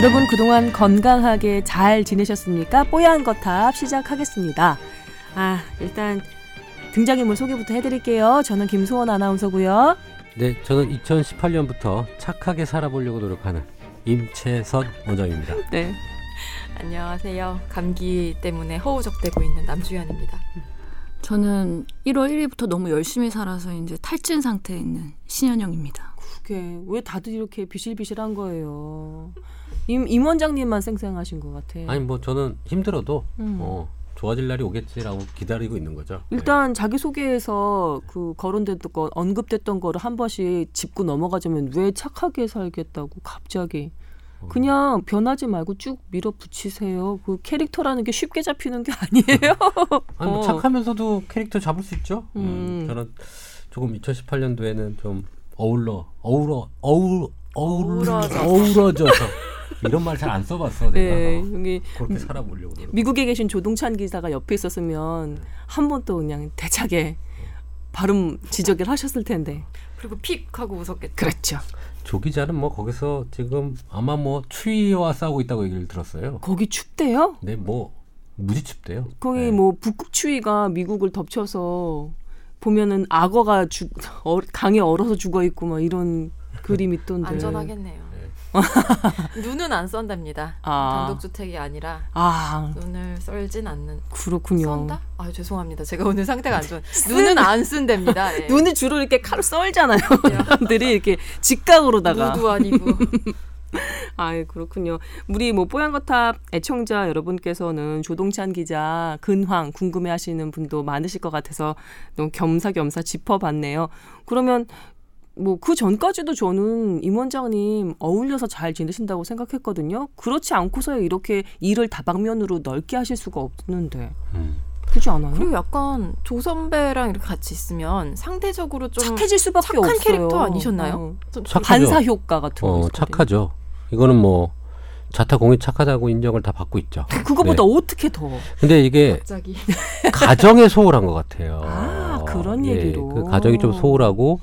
여러분 그동안 건강하게 잘 지내셨습니까? 뽀얀 거탑 시작하겠습니다. 아 일단 등장인물 소개부터 해드릴게요. 저는 김소원 아나운서고요. 네, 저는 2018년부터 착하게 살아보려고 노력하는 임채선 원장입니다. 네. 안녕하세요. 감기 때문에 허우적대고 있는 남주현입니다. 저는 1월 1일부터 너무 열심히 살아서 이제 탈진 상태에 있는 신현영입니다. 그게 왜 다들 이렇게 비실비실한 거예요? 임, 임 원장님만 쌩쌩하신 것 같아. 아니 뭐 저는 힘들어도 음. 어, 좋아질 날이 오겠지라고 기다리고 있는 거죠. 일단 자기 소개에서 그 거론됐던 거 언급됐던 거를 한 번씩 짚고 넘어가자면 왜 착하게 살겠다고 갑자기 어. 그냥 변하지 말고 쭉 밀어붙이세요. 그 캐릭터라는 게 쉽게 잡히는 게 아니에요. 아니 뭐 어. 착하면서도 캐릭터 잡을 수 있죠. 음, 음. 저는 조금 2018년도에는 좀 어울러 어우러 어우 어우러 어우러져서. 이런 말 잘 안 써봤어 내가 네, 어, 여기 그렇게 살아보려고 노력. 미국에 계신 조동찬 기자가 옆에 있었으면 한번 또 그냥 대차게 발음 지적을 하셨을 텐데. 그리고 픽 하고 웃었겠죠. 그렇죠. 조 기자는 뭐 거기서 지금 아마 뭐 추위와 싸우고 있다고 얘기를 들었어요. 거기 춥대요? 네, 뭐 무지 춥대요. 거기 네. 뭐 북극 추위가 미국을 덮쳐서 보면은 악어가 죽 어, 강에 얼어서 죽어 있고 막 이런 그림 있던데. 안전하겠네요. 눈은 안 썬답니다. 아. 단독주택이 아니라 아 눈을 썰진 않는. 그렇군요. 썬다? 아 죄송합니다. 제가 오늘 상태가 안 좋아요. 눈은 안 쓴답니다. 예. 눈을 주로 이렇게 칼로 썰잖아요. 사람들이 이렇게 직각으로다가. 누도 아니고. 아 그렇군요. 우리 뭐 뽀얀거탑 애청자 여러분께서는 조동찬 기자 근황 궁금해하시는 분도 많으실 것 같아서 너무 겸사겸사 짚어봤네요. 그러면 뭐 그 전까지도 저는 임 원장님 어울려서 잘 지내신다고 생각했거든요. 그렇지 않고서 이렇게 일을 다방면으로 넓게 하실 수가 없는데 음. 그렇지 않아요? 그리고 약간 조 선배랑 이렇게 같이 있으면 상대적으로 좀 착해질 수밖에 착한 없어요. 캐릭터 아니셨나요? 어. 반사 효과 같은 거. 어, 있거든요. 착하죠. 이거는 뭐 자타공이 착하다고 인정을 다 받고 있죠. 그거보다 네. 어떻게 더? 근데 이게 갑자기 가정에 소홀한 것 같아요. 아, 그런 예, 얘기로. 그 가정이 좀 소홀하고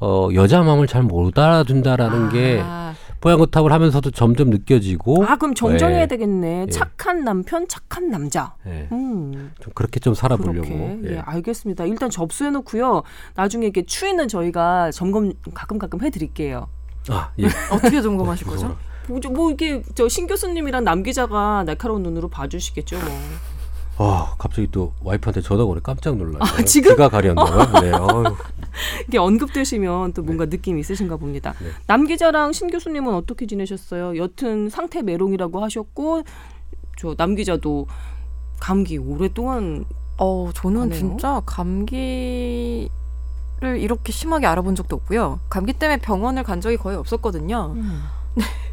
어, 여자 마음을 잘 못 알아준다라는 게 아. 뽀얀거탑을 하면서도 점점 느껴지고 아 그럼 정정해야 예. 되겠네. 예. 착한 남편, 착한 남자. 예, 음, 좀 그렇게 좀 살아보려고. 그렇게. 예. 예. 알겠습니다. 일단 접수해 놓고요. 나중에 이렇게 추위는 저희가 점검 가끔 가끔 해드릴게요. 아, 예. 어떻게 점검하실 거죠? 뭐, 저- 뭐 이게 저 신 교수님이랑 남 기자가 날카로운 눈으로 봐주시겠죠. 뭐. 아, 갑자기 또 와이프한테 전화가 오네. 깜짝 놀랐네. 아, 지금? 귀가 가려운다고요? 네. 어휴. 이게 언급되시면 또 뭔가 느낌이 있으신가 봅니다. 네. 남 기자랑 신 교수님은 어떻게 지내셨어요? 여튼 상태 메롱이라고 하셨고 저 남 기자도 감기 오랫동안 어, 저는 하네요. 진짜 감기 를 이렇게 심하게 앓아본 적도 없고요. 감기 때문에 병원을 간 적이 거의 없었거든요.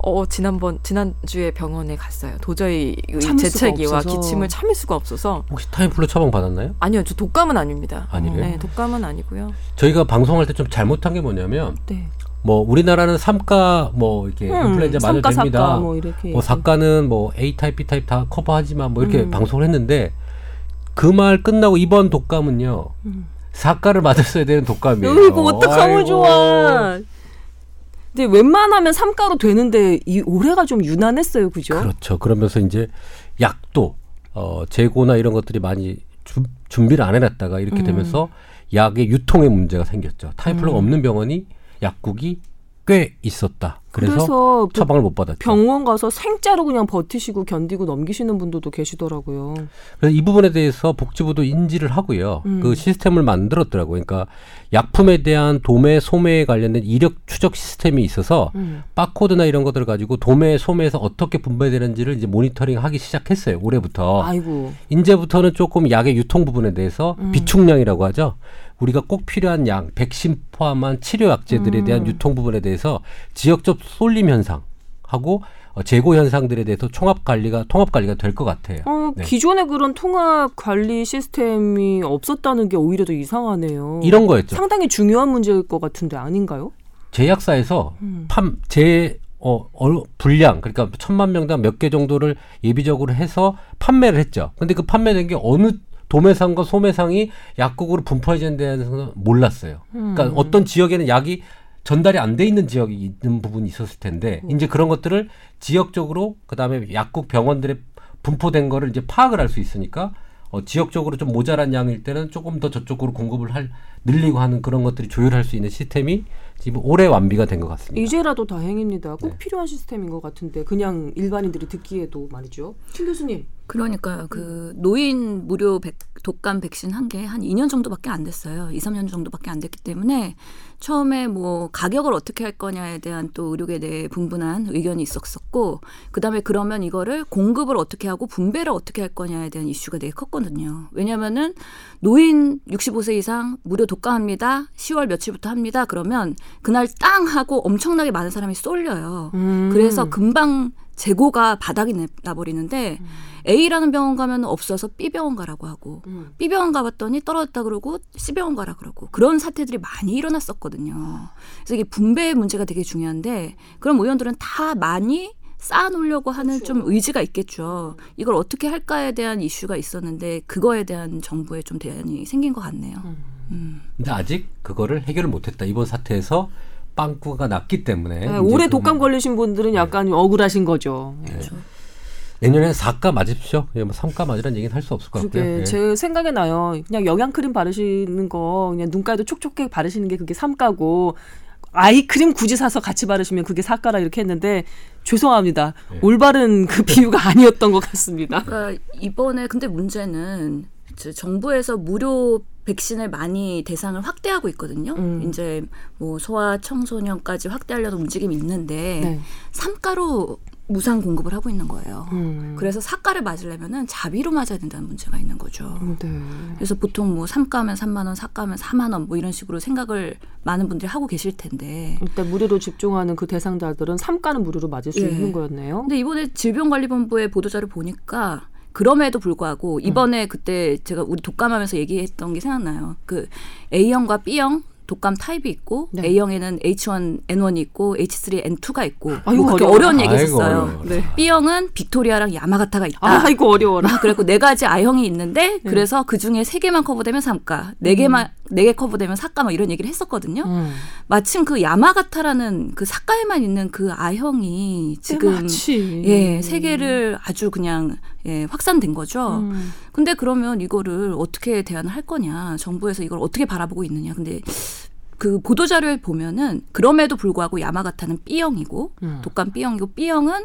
어, 지난번 지난주에 병원에 갔어요. 도저히 재채기와. 기침을 참을 수가 없어서 혹시 타미플루 처방 받았나요? 아니요, 저 독감은 아닙니다. 아니래요? 네, 독감은 아니고요. 저희가 방송할 때 좀 잘못한 게 뭐냐면 네. 뭐 우리나라는 삼가 뭐 이렇게 음, 인플루엔자 삼가, 됩니다. 사가 뭐 이렇게 뭐 사가는 뭐 A 타입, B 타입 다 커버하지만 뭐 이렇게 음. 방송을 했는데 그 말 끝나고 이번 독감은요 음. 사과를 맞았어야 되는 독감이에요. 이거 어떡하면. 좋아. 근데 웬만하면 삼가로 되는데 이 올해가 좀 유난했어요, 그죠? 그렇죠. 그러면서 이제 약도 어, 재고나 이런 것들이 많이 주- 준비를 안 해놨다가 이렇게 음. 되면서 약의 유통에 문제가 생겼죠. 타이플러가 음. 없는 병원이 약국이 꽤 있었다. 그래서, 그래서 그 처방을 못 받았죠. 병원 가서 생짜로 그냥 버티시고 견디고 넘기시는 분들도 계시더라고요. 그래서 이 부분에 대해서 복지부도 인지를 하고요. 음. 그 시스템을 만들었더라고요. 그러니까 약품에 대한 도매, 소매에 관련된 이력 추적 시스템이 있어서 음. 바코드나 이런 것들을 가지고 도매, 소매에서 어떻게 분배되는지를 이제 모니터링하기 시작했어요. 올해부터. 아이고. 이제부터는 조금 약의 유통 부분에 대해서 음. 비축량이라고 하죠. 우리가 꼭 필요한 약, 백신 포함한 치료 약제들에 대한 음. 유통 부분에 대해서 지역적 쏠림 현상 하고 어, 재고 현상들에 대해서 총합 관리가 통합 관리가 될 것 같아요. 어, 네. 기존에 그런 통합 관리 시스템이 없었다는 게 오히려 더 이상하네요. 이런 거였죠. 상당히 중요한 문제일 것 같은데 아닌가요? 제약사에서 음. 팜, 제, 어, 어, 분량, 그러니까 천만 명당 몇 개 정도를 예비적으로 해서 판매를 했죠. 근데 그 판매된 게 어느 도매상과 소매상이 약국으로 분포해진다는 데는 몰랐어요. 음. 그러니까 어떤 지역에는 약이 전달이 안 돼 있는 지역이 있는 부분이 있었을 텐데 음. 이제 그런 것들을 지역적으로 그다음에 약국 병원들에 분포된 거를 이제 파악을 할 수 있으니까 어, 지역적으로 좀 모자란 양일 때는 조금 더 저쪽으로 공급을 할 늘리고 하는 그런 것들이 조율할 수 있는 시스템이 지금 올해 완비가 된 것 같습니다. 이제라도 다행입니다. 꼭 네. 필요한 시스템인 것 같은데 그냥 일반인들이 듣기에도 말이죠. 신 교수님. 그러니까요. 그 노인 무료 백, 독감 백신 한 게 한 2년 정도밖에 안 됐어요. 2, 3년 정도밖에 안 됐기 때문에 처음에 뭐 가격을 어떻게 할 거냐에 대한 또 의료계 내에 분분한 의견이 있었었고 그다음에 그러면 이거를 공급을 어떻게 하고 분배를 어떻게 할 거냐에 대한 이슈가 되게 컸거든요. 왜냐면은 노인 65세 이상 무료 독감합니다. 10월 며칠부터 합니다. 그러면 그날 땅 하고 엄청나게 많은 사람이 쏠려요. 음. 그래서 금방 재고가 바닥이 내- 나버리는데 A라는 병원 가면 없어서 B 병원 가라고 하고 음. B 병원 가봤더니 떨어졌다 그러고 C 병원 가라 그러고 그런 사태들이 많이 일어났었거든요. 그래서 이게 분배 문제가 되게 중요한데 그럼 의원들은 다 많이 쌓아놓으려고 하는 좀 의지가 있겠죠. 이걸 어떻게 할까에 대한 이슈가 있었는데 그거에 대한 정부의 좀 대안이 생긴 것 같네요. 음. 근데 아직 그거를 해결을 못했다. 이번 사태에서 빵꾸가 났기 때문에 네, 올해 그- 독감 걸리신 분들은 약간 억울하신 거죠. 예. 내년에 4가 맞으십시오. 예, 뭐 3가 맞으라는 얘기는 할 수 없을 것 같고요. 그게 예. 제 생각에 나요. 그냥 영양크림 바르시는 거 그냥 눈가에도 촉촉하게 바르시는 게 그게 삼가고 아이크림 굳이 사서 같이 바르시면 그게 사가라 이렇게 했는데 죄송합니다. 네. 올바른 그 비유가 아니었던 것 같습니다. 그러니까 이번에 근데 문제는 정부에서 무료 백신을 많이 대상을 확대하고 있거든요. 음. 이제 뭐 소아 청소년까지 확대하려는 움직임이 있는데 네. 삼가로 무상 공급을 하고 있는 거예요. 음. 그래서 사가를 맞으려면은 자비로 맞아야 된다는 문제가 있는 거죠. 네. 그래서 보통 뭐 삼가면 3만 원, 사가면 4만 원 뭐 이런 식으로 생각을 많은 분들이 하고 계실 텐데 일단 무료로 접종하는 그 대상자들은 삼가는 무료로 맞을 수 예. 있는 거였네요. 근데 이번에 질병관리본부의 보도자료를 보니까 그럼에도 불구하고 이번에 그때 제가 우리 독감하면서 얘기했던 게 생각나요. 그 A형과 B형 독감 타입이 있고 네. A형에는 H1N1이 있고 H3N2가 있고 아이고, 뭐 그렇게 어려워. 어려운 얘기 아이고, 했었어요. 어려워. 네. B형은 빅토리아랑 야마가타가 있다. 아, 아이고 어려워라. 아, 그래갖고 네 가지 아형이 있는데 그래서 그 중에 세 개만 커버되면 삼가, 네 개만 네개 커버되면 사가 뭐 이런 얘기를 했었거든요. 음. 마침 그 야마가타라는 그 사가에만 있는 그 I형이 지금 마치. 예, 세계를 아주 그냥 예, 확산된 거죠. 음. 근데 그러면 이거를 어떻게 대안을 할 거냐? 정부에서 이걸 어떻게 바라보고 있느냐? 근데 그 보도 자료를 보면은 그럼에도 불구하고 야마가타는 B형이고 음. 독감 B형이고 B형은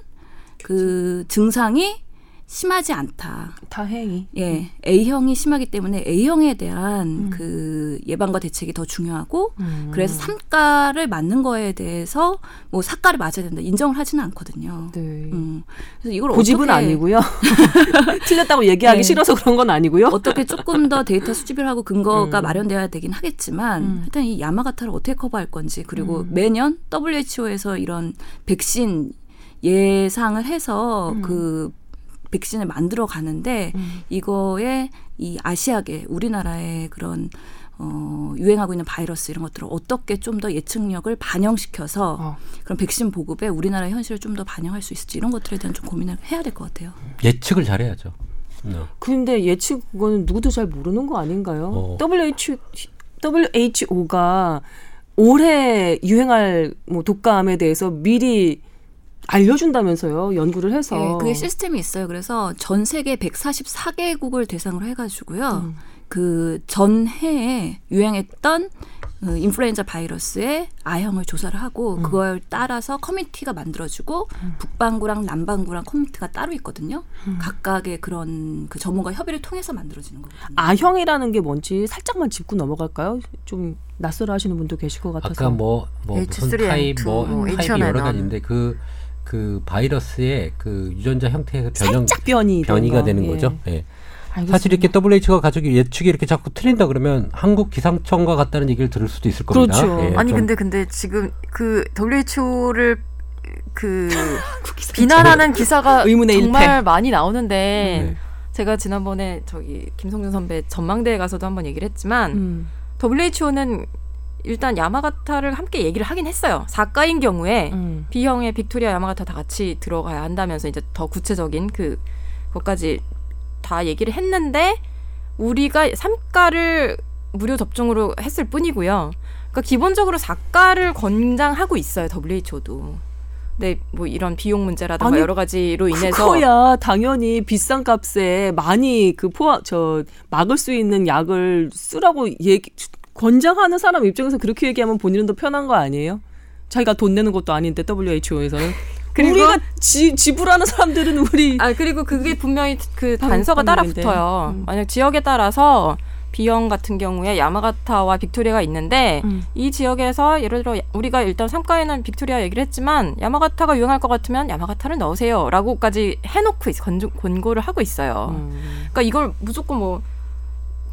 그 증상이 심하지 않다. 다행히. 예, A형이 심하기 때문에 A형에 대한 음. 그 예방과 대책이 더 중요하고 음. 그래서 삼가를 맞는 거에 대해서 뭐 사가를 맞아야 된다 인정을 하지는 않거든요. 네. 음. 그래서 이걸 고집은 어떻게 아니고요. 틀렸다고 얘기하기 네. 싫어서 그런 건 아니고요. 어떻게 조금 더 데이터 수집을 하고 근거가 음. 마련돼야 되긴 하겠지만 음. 일단 이 야마가타를 어떻게 커버할 건지 그리고 음. 매년 WHO에서 이런 백신 예상을 해서 음. 그 백신을 만들어 가는데 음. 이거에 이 아시아계 우리나라의 그런 어, 유행하고 있는 바이러스 이런 것들을 어떻게 좀 더 예측력을 반영시켜서 어. 그런 백신 보급에 우리나라 현실을 좀 더 반영할 수 있을지 이런 것들에 대한 좀 고민을 해야 될 것 같아요. 예측을 잘해야죠. 네. 근데 예측 그거는 누구도 잘 모르는 거 아닌가요? 어. WHO WHO가 올해 유행할 뭐 독감에 대해서 미리 알려준다면서요 연구를 해서 예, 그게 시스템이 있어요. 그래서 전 세계 144개국을 대상으로 해가지고요. 음. 그 전해에 유행했던 그 인플루엔자 바이러스의 아형을 조사를 하고 음. 그걸 따라서 committee가 만들어지고 북반구랑 남반구랑 committee가 따로 있거든요. 음. 각각의 그런 그 전문가 협의를 통해서 만들어지는 거거든요. 아형이라는 게 뭔지 살짝만 짚고 넘어갈까요? 좀 낯설어 하시는 분도 계실 것 같아서 아까 뭐, 뭐 무슨 H3N2, 타입 뭐뭐 타입이 H1N1. 여러 가지인데 그, 그 바이러스의 그 유전자 형태에서 변형 살짝 변이 변이가 거. 되는 예. 거죠. 예. 알겠습니다. 사실 이렇게 WHO가 가지고 예측이 이렇게 자꾸 틀린다 그러면 한국 기상청과 같다는 얘기를 들을 수도 있을 겁니다. 그렇죠. 예, 아니 좀 근데 근데 지금 그 WHO를 그 비난하는 기사가 의문의 정말 일패. 많이 나오는데 네. 제가 지난번에 저기 김성준 선배 전망대에 가서도 한번 얘기를 했지만 음. WHO는 일단 야마가타를 함께 얘기를 하긴 했어요. 사가인 경우에 음. B형의 빅토리아 야마가타 다 같이 들어가야 한다면서 이제 더 구체적인 그 것까지 다 얘기를 했는데 우리가 삼가를 무료 접종으로 했을 뿐이고요. 그러니까 기본적으로 작가를 권장하고 있어요 WHO도. 네, 뭐 이런 비용 문제라든가 아니, 여러 가지로 인해서 그거야 당연히 비싼 값에 많이 그 포함 저 막을 수 있는 약을 쓰라고 얘기 권장하는 사람 입장에서 그렇게 얘기하면 본인은 더 편한 거 아니에요? 자기가 돈 내는 것도 아닌데 WHO에서는 그리고- 우리가 지, 지불하는 사람들은 우리 아 그리고 그게 분명히 그 방- 단서가 따라. 붙어요. 음. 만약 지역에 따라서 B형 같은 경우에 야마가타와 빅토리아가 있는데 음. 이 지역에서 예를 들어 우리가 일단 삼가에는 빅토리아 얘기를 했지만 야마가타가 유행할 것 같으면 야마가타를 넣으세요라고까지 해놓고 있, 권, 권고를 하고 있어요. 음. 그러니까 이걸 무조건 뭐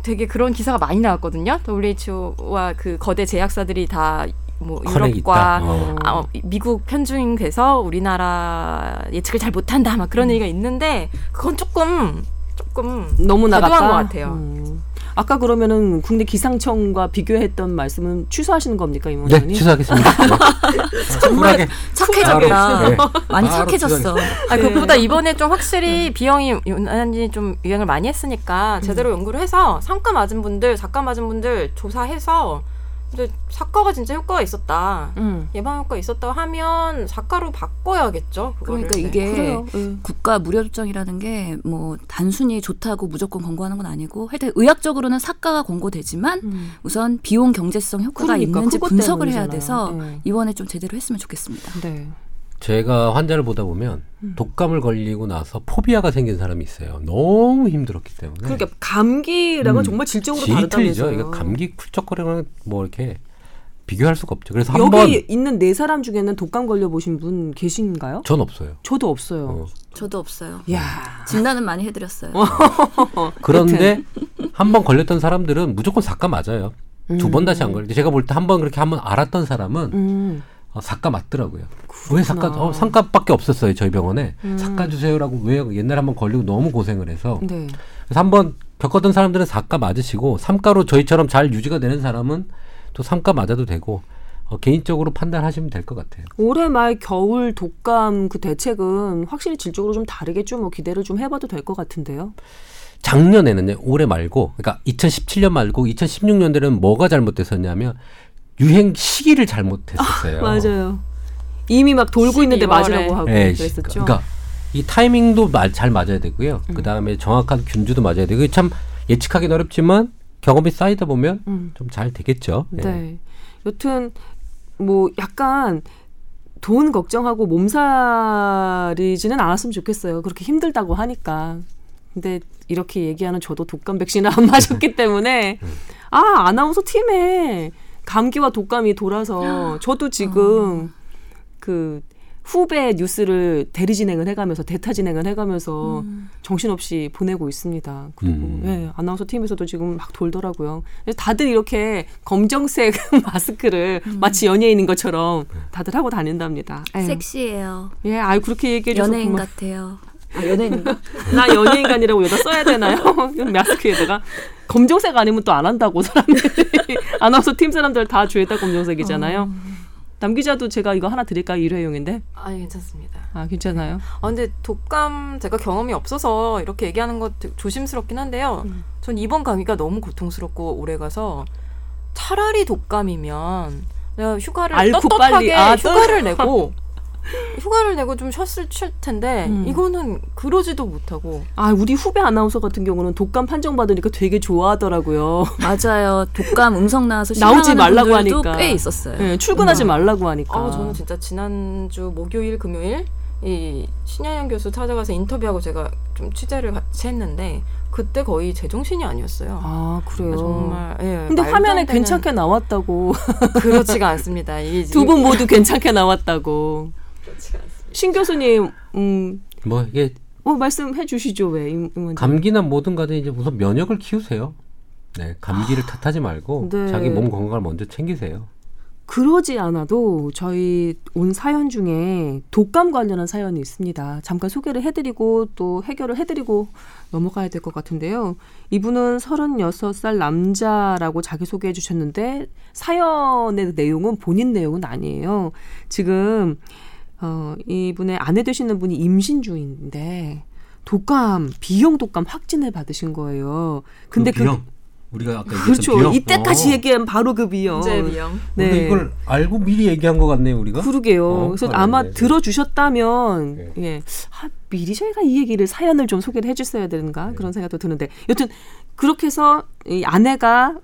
되게 그런 기사가 많이 나왔거든요. WHO와 그 거대 제약사들이 다 뭐 유럽과. 어. 아, 어, 미국 편중이 돼서 우리나라 예측을 잘 못한다 막 그런 얘기가 있는데 그건 조금 조금 너무 나갔다. 과도한 것 같아요. 음. 아까 그러면은 국내 기상청과 비교했던 말씀은 취소하시는 겁니까 네, 이모님? 취소하겠습니다. 네. 쿨하게 착해졌다. 네. 많이 착해졌어. 아, 네. 그것보다 이번에 좀 확실히 비용이 유난히 좀 유행을 많이 했으니까 제대로 연구를 해서 상가 맞은 분들, 작가 맞은 분들 조사해서 근데 작가가 진짜 효과가 있었다. 음. 예방 효과 있었다고 하면 작가로 바꿔야겠죠. 그거를. 그러니까 네. 이게. 음. 국가 무료 조정이라는 게 뭐 단순히 좋다고 무조건 권고하는 건 아니고 하여튼 의학적으로는 사가가 권고되지만 음. 우선 비용 경제성 효과가 그러니까 있는지 분석을 해야 때문이잖아요. 돼서 네. 이번에 좀 제대로 했으면 좋겠습니다. 네. 제가 환자를 보다 보면 음. 독감을 걸리고 나서 포비아가 생긴 사람이 있어요. 너무 힘들었기 때문에. 그러니까 감기랑은 음. 정말 질적으로. 다르다면서요. 이거 감기 쿨쩍거리는 뭐 이렇게 비교할 수가 없죠. 그래서 여기 한번 있는 네 사람 중에는 독감 걸려 보신 분 계신가요? 전 없어요. 저도 없어요. 어. 저도 없어요. 야. 진단은 많이 해드렸어요. 그런데 한 번 걸렸던 사람들은 무조건 사과 맞아요. 두번 다시 안 걸리고 제가 볼 때 한 번 그렇게 한 번 알았던 사람은 음. 어, 사과 맞더라고요. 왜 사과? 어, 상과밖에 없었어요 저희 병원에 음. 사과 주세요라고 왜 옛날에 한번 걸리고 너무 고생을 해서 네. 그래서 한번 겪었던 사람들은 사과 맞으시고 삼가로 저희처럼 잘 유지가 되는 사람은 또 삼가 맞아도 되고 어, 개인적으로 판단하시면 될 것 같아요. 올해 말 겨울 독감 그 대책은 확실히 질적으로 좀 다르겠죠. 뭐 기대를 좀 해봐도 될 것 같은데요. 작년에는요, 올해 말고, 그러니까 2017년 말고 2016년대는 뭐가 잘못됐었냐면 유행 시기를 잘못했었어요. 맞아요. 이미 막 돌고 있는데 12월에. 맞으라고 하고 예, 그랬었죠. 그러니까 이 타이밍도 마- 잘 맞아야 되고요. 음. 그 다음에 정확한 균주도 맞아야 되고 참 예측하기는 어렵지만 경험이 쌓이다 보면 음. 좀잘 되겠죠. 예. 네. 여튼 뭐 약간 돈 걱정하고 몸살이지는 않았으면 좋겠어요. 그렇게 힘들다고 하니까. 근데 이렇게 얘기하는 저도 독감 백신을 안 맞았기 때문에 아 아나운서 팀에 감기와 독감이 돌아서 저도 지금 그 후배 뉴스를 대리 진행을 해가면서 대타 진행을 해가면서 정신없이 보내고 있습니다. 그리고 음. 예, 아나운서 팀에서도 지금 막 돌더라고요. 다들 이렇게 검정색 마스크를 마치 연예인인 것처럼 다들 하고 다닌답니다. 예. 섹시해요. 예, 아유 그렇게 얘기해 줘서 연예인 고마- 같아요. 아, 연예인인가? 나 연예인가 아니라고 여기다 써야 되나요? 마스크에다가 검정색 아니면 또 안 한다고 사람들이 아나운서 팀 사람들 다 죄다 검정색이잖아요. 남 기자도 제가 이거 하나 드릴까요? 일회용인데. 아 괜찮습니다. 아 괜찮아요. 아 근데 독감 제가 경험이 없어서 이렇게 얘기하는 것 조심스럽긴 한데요. 음. 전 이번 감기가 너무 고통스럽고 오래 가서 차라리 독감이면 내가 휴가를 앓고 떳떳하게 빨리- 아, 휴가를 내고 휴가를 내고 좀 쉬었을 칠 텐데 음. 이거는 그러지도 못하고 아 우리 후배 아나운서 같은 경우는 독감 판정 받으니까 되게 좋아하더라고요. 맞아요. 독감 음성 나와서 나오지 말라고 분들도 하니까. 꽤 있었어요. 예, 출근하지 말라고 하니까. 아 저는 진짜 지난주 목요일 금요일 이 신현영 교수 찾아가서 인터뷰하고 제가 좀 취재를 같이 했는데 그때 거의 제정신이 아니었어요. 아 그래요. 정말 예, 근데 화면에 괜찮게 나왔다고 그렇지가 않습니다. 이두분 모두 괜찮게 나왔다고. 신 교수님, 음, 뭐 이게 뭐 말씀해 주시죠 왜 임- 임원님? 감기나 뭐든 간에 이제 우선 면역을 키우세요. 네, 감기를 탓하지 말고 네. 자기 몸 건강을 먼저 챙기세요. 그러지 않아도 저희 온 사연 중에 독감 관련한 사연이 있습니다. 잠깐 소개를 해드리고 또 해결을 해드리고 넘어가야 될 것 같은데요. 이분은 36살 남자라고 자기소개해 주셨는데 사연의 내용은 본인 내용은 아니에요. 지금 어, 이분의 아내 되시는 분이 임신 중인데 독감, B형 독감 확진을 받으신 거예요. 근데 그 비형 우리가 아까 그렇죠. 얘기했던 비형. 이때까지 어. 얘기한 바로 그 비형. 비형. 우리가 이걸 알고 미리 얘기한 것 같네요, 우리가. 그러게요. 어, 그래서 아, 아마 네네. 들어주셨다면 네. 예, 아, 미리 저희가 이 얘기를 사연을 좀 소개를 해줬어야 되는가 네. 그런 생각도 드는데 여튼 그렇게 해서 이 아내가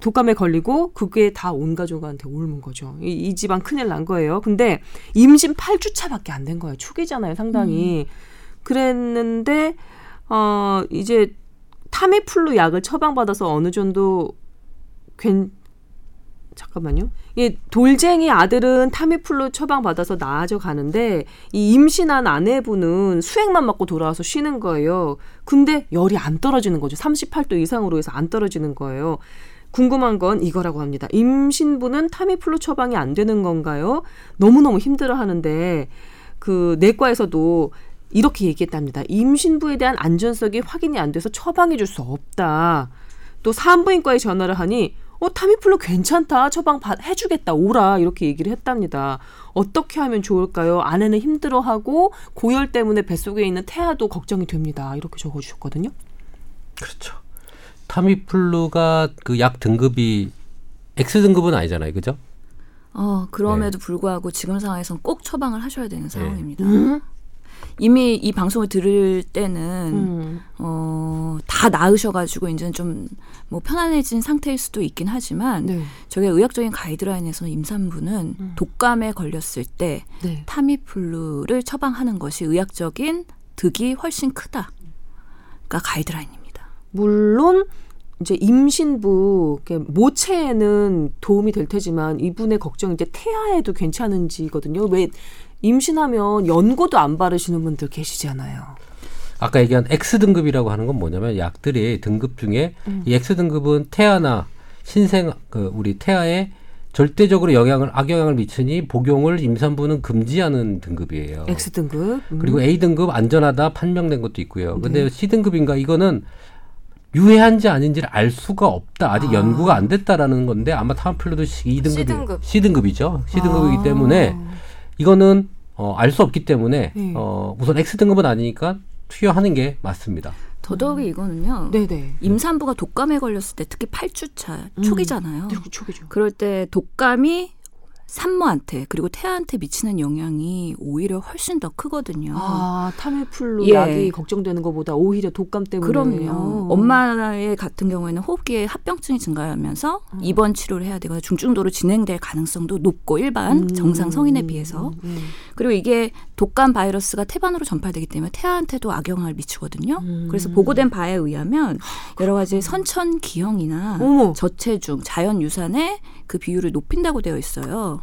독감에 걸리고 그게 다 온 가족한테 옮은 거죠. 이, 이 집안 큰일 난 거예요. 근데 임신 8주차밖에 안 된 거예요. 초기잖아요, 상당히. 그랬는데 어 이제 타미플루 약을 처방받아서 어느 정도 괜 잠깐만요. 이 돌쟁이 아들은 타미플루 처방받아서 나아져 가는데 이 임신한 아내분은 수액만 맞고 돌아와서 쉬는 거예요. 근데 열이 안 떨어지는 거죠. 38도 이상으로 해서 안 떨어지는 거예요. 궁금한 건 이거라고 합니다. 임신부는 타미플루 처방이 안 되는 건가요? 너무너무 힘들어 하는데 그 내과에서도 이렇게 얘기했답니다. 임신부에 대한 안전성이 확인이 안 돼서 처방해 줄 수 없다. 또 산부인과에 전화를 하니 어 타미플루 괜찮다 처방 받, 해주겠다 오라 이렇게 얘기를 했답니다. 어떻게 하면 좋을까요? 아내는 힘들어하고 고열 때문에 뱃속에 있는 태아도 걱정이 됩니다. 이렇게 적어주셨거든요. 그렇죠. 타미플루가 그 약 등급이 X 등급은 아니잖아요, 그죠? 어, 그럼에도 불구하고 지금 상황에선 꼭 처방을 하셔야 네. 되는 상황입니다. 음. 이미 이 방송을 들을 때는 음. 어, 다 나으셔가지고 이제는 좀 뭐 편안해진 상태일 수도 있긴 하지만 네. 저게 의학적인 가이드라인에서는 임산부는 음. 독감에 걸렸을 때 네. 타미플루를 처방하는 것이 의학적인 득이 훨씬 크다 가 가이드라인입니다. 물론 이제 임신부 모체에는 도움이 될 테지만 이분의 걱정 이제 태아에도 괜찮은지거든요. 왜 임신하면 연고도 안 바르시는 분들 계시잖아요. 아까 얘기한 X 등급이라고 하는 건 뭐냐면 약들이 등급 중에 이 X 등급은 태아나 신생 그 우리 태아에 절대적으로 영향을 악영향을 미치니 복용을 임산부는 금지하는 등급이에요. X 등급. 음. 그리고 A 등급 안전하다 판명된 것도 있고요. 근데 네. C 등급인가 이거는 유해한지 아닌지를 알 수가 없다. 아직 아. 연구가 안 됐다라는 건데 아마 C 등급이 C등급. C 등급이죠. C 등급이기 아. 때문에 이거는 어, 알 수 없기 때문에 네. 어, 우선 X 등급은 아니니까 투여하는 게 맞습니다. 더더욱이 이거는요. 네네. 임산부가 독감에 걸렸을 때 특히 8주차 음. 초기잖아요. 네, 초기죠. 그럴 때 독감이 산모한테 그리고 태아한테 미치는 영향이 오히려 훨씬 더 크거든요. 아 타미플루 예. 약이 걱정되는 것보다 오히려 독감 때문에. 그럼요. 엄마의 같은 경우에는 호흡기에 합병증이 증가하면서 음. 입원 치료를 해야 되거나 중증도로 진행될 가능성도 높고 일반 음. 정상 성인에 비해서 음. 그리고 이게 독감 바이러스가 태반으로 전파되기 때문에 태아한테도 악영향을 미치거든요. 음. 그래서 보고된 바에 의하면 여러 가지 선천 기형이나 어머. 저체중, 자연 유산의 그 비율을 높인다고 되어 있어요.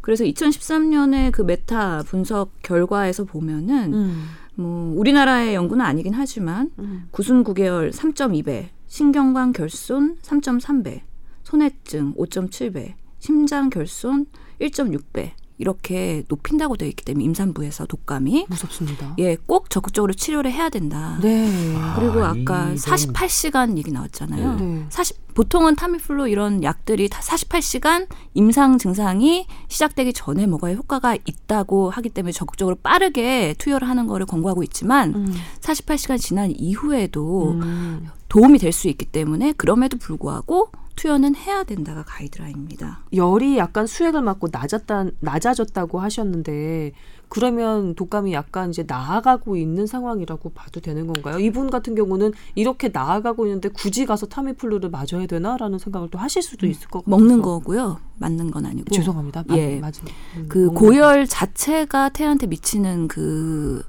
그래서 2013년에 그 메타 분석 결과에서 보면은 음. 뭐 우리나라의 연구는 아니긴 하지만 음. 구순 9개월 3.2배, 신경관 결손 3.3배, 소뇌증 5.7배, 심장 결손 1.6배 이렇게 높인다고 되어 있기 때문에 임산부에서 독감이 무섭습니다. 예, 꼭 적극적으로 치료를 해야 된다. 네. 그리고 아, 아까 이건- 48시간 얘기 나왔잖아요. 네. 40 보통은 타미플루 이런 약들이 다 48시간 임상 증상이 시작되기 전에 먹어야 효과가 있다고 하기 때문에 적극적으로 빠르게 투여를 하는 거를 권고하고 있지만 음. 48시간 지난 이후에도 음. 도움이 될 수 있기 때문에 그럼에도 불구하고 투여는 해야 된다가 가이드라인입니다. 열이 약간 수액을 맞고 낮았다 낮아졌다고 하셨는데 그러면 독감이 약간 이제 나아가고 있는 상황이라고 봐도 되는 건가요? 이분 같은 경우는 이렇게 나아가고 있는데 굳이 가서 타미플루를 맞아야 되나라는 생각을 또 하실 수도 있을 것 같아서 먹는 거고요. 맞는 건 아니고. 죄송합니다. 예. 맞, 맞아요. 음, 그 고열 자체가 태한테 미치는 그,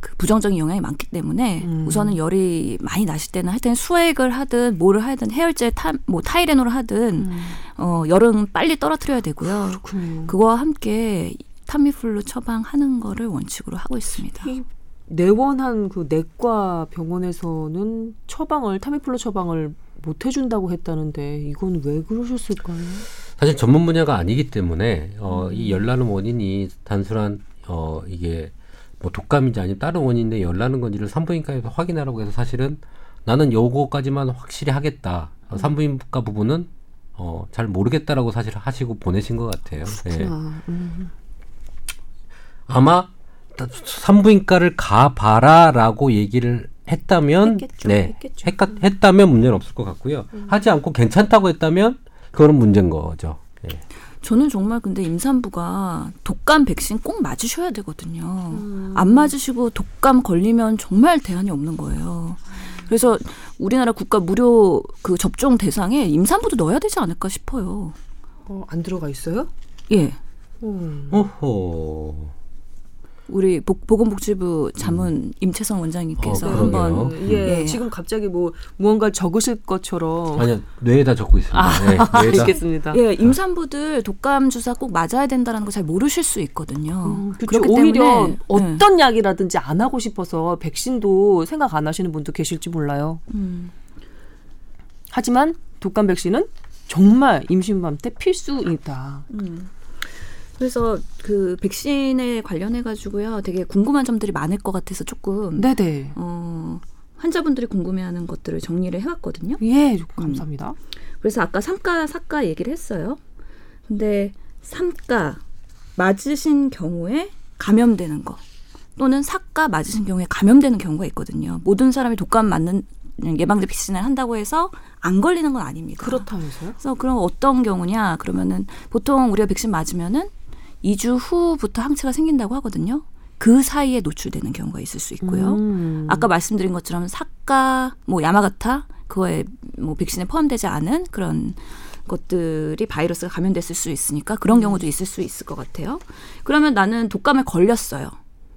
그 부정적인 영향이 많기 때문에 음. 우선은 열이 많이 나실 때는 하여튼 수액을 하든 뭐를 하든 해열제 타, 뭐 타이레놀을 하든 음, 어, 열은 빨리 떨어뜨려야 되고요. 그렇군요. 그거와 함께 타미플루 처방하는 거를 원칙으로 하고 있습니다. 이 내원한 그 내과 병원에서는 처방을 타미플루 처방을 못 해준다고 했다는데 이건 왜 그러셨을까요? 사실 전문 분야가 아니기 때문에 어, 음. 이 열나는 원인이 단순한 어, 이게 뭐 독감인지 아니면 다른 원인인데 열나는 건지를 산부인과에서 확인하라고 해서 사실은 나는 요거까지만 확실히 하겠다. 음. 어, 산부인과 부분은 어, 잘 모르겠다라고 사실 하시고 보내신 것 같아요. 예. 아, 음. 아마 산부인과를 가봐라라고 얘기를 했다면 했겠죠. 네 했겠죠. 했, 했다면 문제는 없을 것 같고요. 하지 않고 괜찮다고 했다면 그거는 문제인 거죠. 예. 저는 정말 근데 임산부가 독감 백신 꼭 맞으셔야 되거든요. 음. 안 맞으시고 독감 걸리면 정말 대안이 없는 거예요. 그래서 우리나라 국가 무료 그 접종 대상에 임산부도 넣어야 되지 않을까 싶어요. 어, 안 들어가 있어요? 예. 음. 오호. 우리 복, 보건복지부 자문 임채성 원장님께서 어, 한번. 예, 예. 지금 갑자기 뭐 무언가를 적으실 것처럼 아니요 뇌에다 적고 있습니다. 아, 네, 뇌에다. 알겠습니다. 예, 임산부들 독감 주사 꼭 맞아야 된다는 거 잘 모르실 수 있거든요. 음. 그렇기 오히려 때문에 네. 어떤 약이라든지 안 하고 싶어서 백신도 생각 안 하시는 분도 계실지 몰라요. 음. 하지만 독감 백신은 정말 임신맘 때 필수이다. 음. 그래서 그 백신에 관련해 가지고요, 되게 궁금한 점들이 많을 것 같아서 조금 네네. 어, 환자분들이 궁금해하는 것들을 정리를 해왔거든요. 예, 감사합니다. 그래서 아까 삼가 사가 얘기를 했어요. 근데 삼가 맞으신 경우에 감염되는 거 또는 사가 맞으신 경우에 감염되는 경우가 있거든요. 모든 사람이 독감 맞는 예방제 백신을 한다고 해서 안 걸리는 건 아닙니다. 그렇다면서요? 그래서 그럼 어떤 경우냐? 그러면은 보통 우리가 백신 맞으면은 2주 후부터 항체가 생긴다고 하거든요. 그 사이에 노출되는 경우가 있을 수 있고요. 음. 아까 말씀드린 것처럼 사과, 뭐 야마가타 그거에 뭐 백신에 포함되지 않은 그런 것들이 바이러스가 감염됐을 수 있으니까 그런 음. 경우도 있을 수 있을 것 같아요. 그러면 나는 독감에 걸렸어요.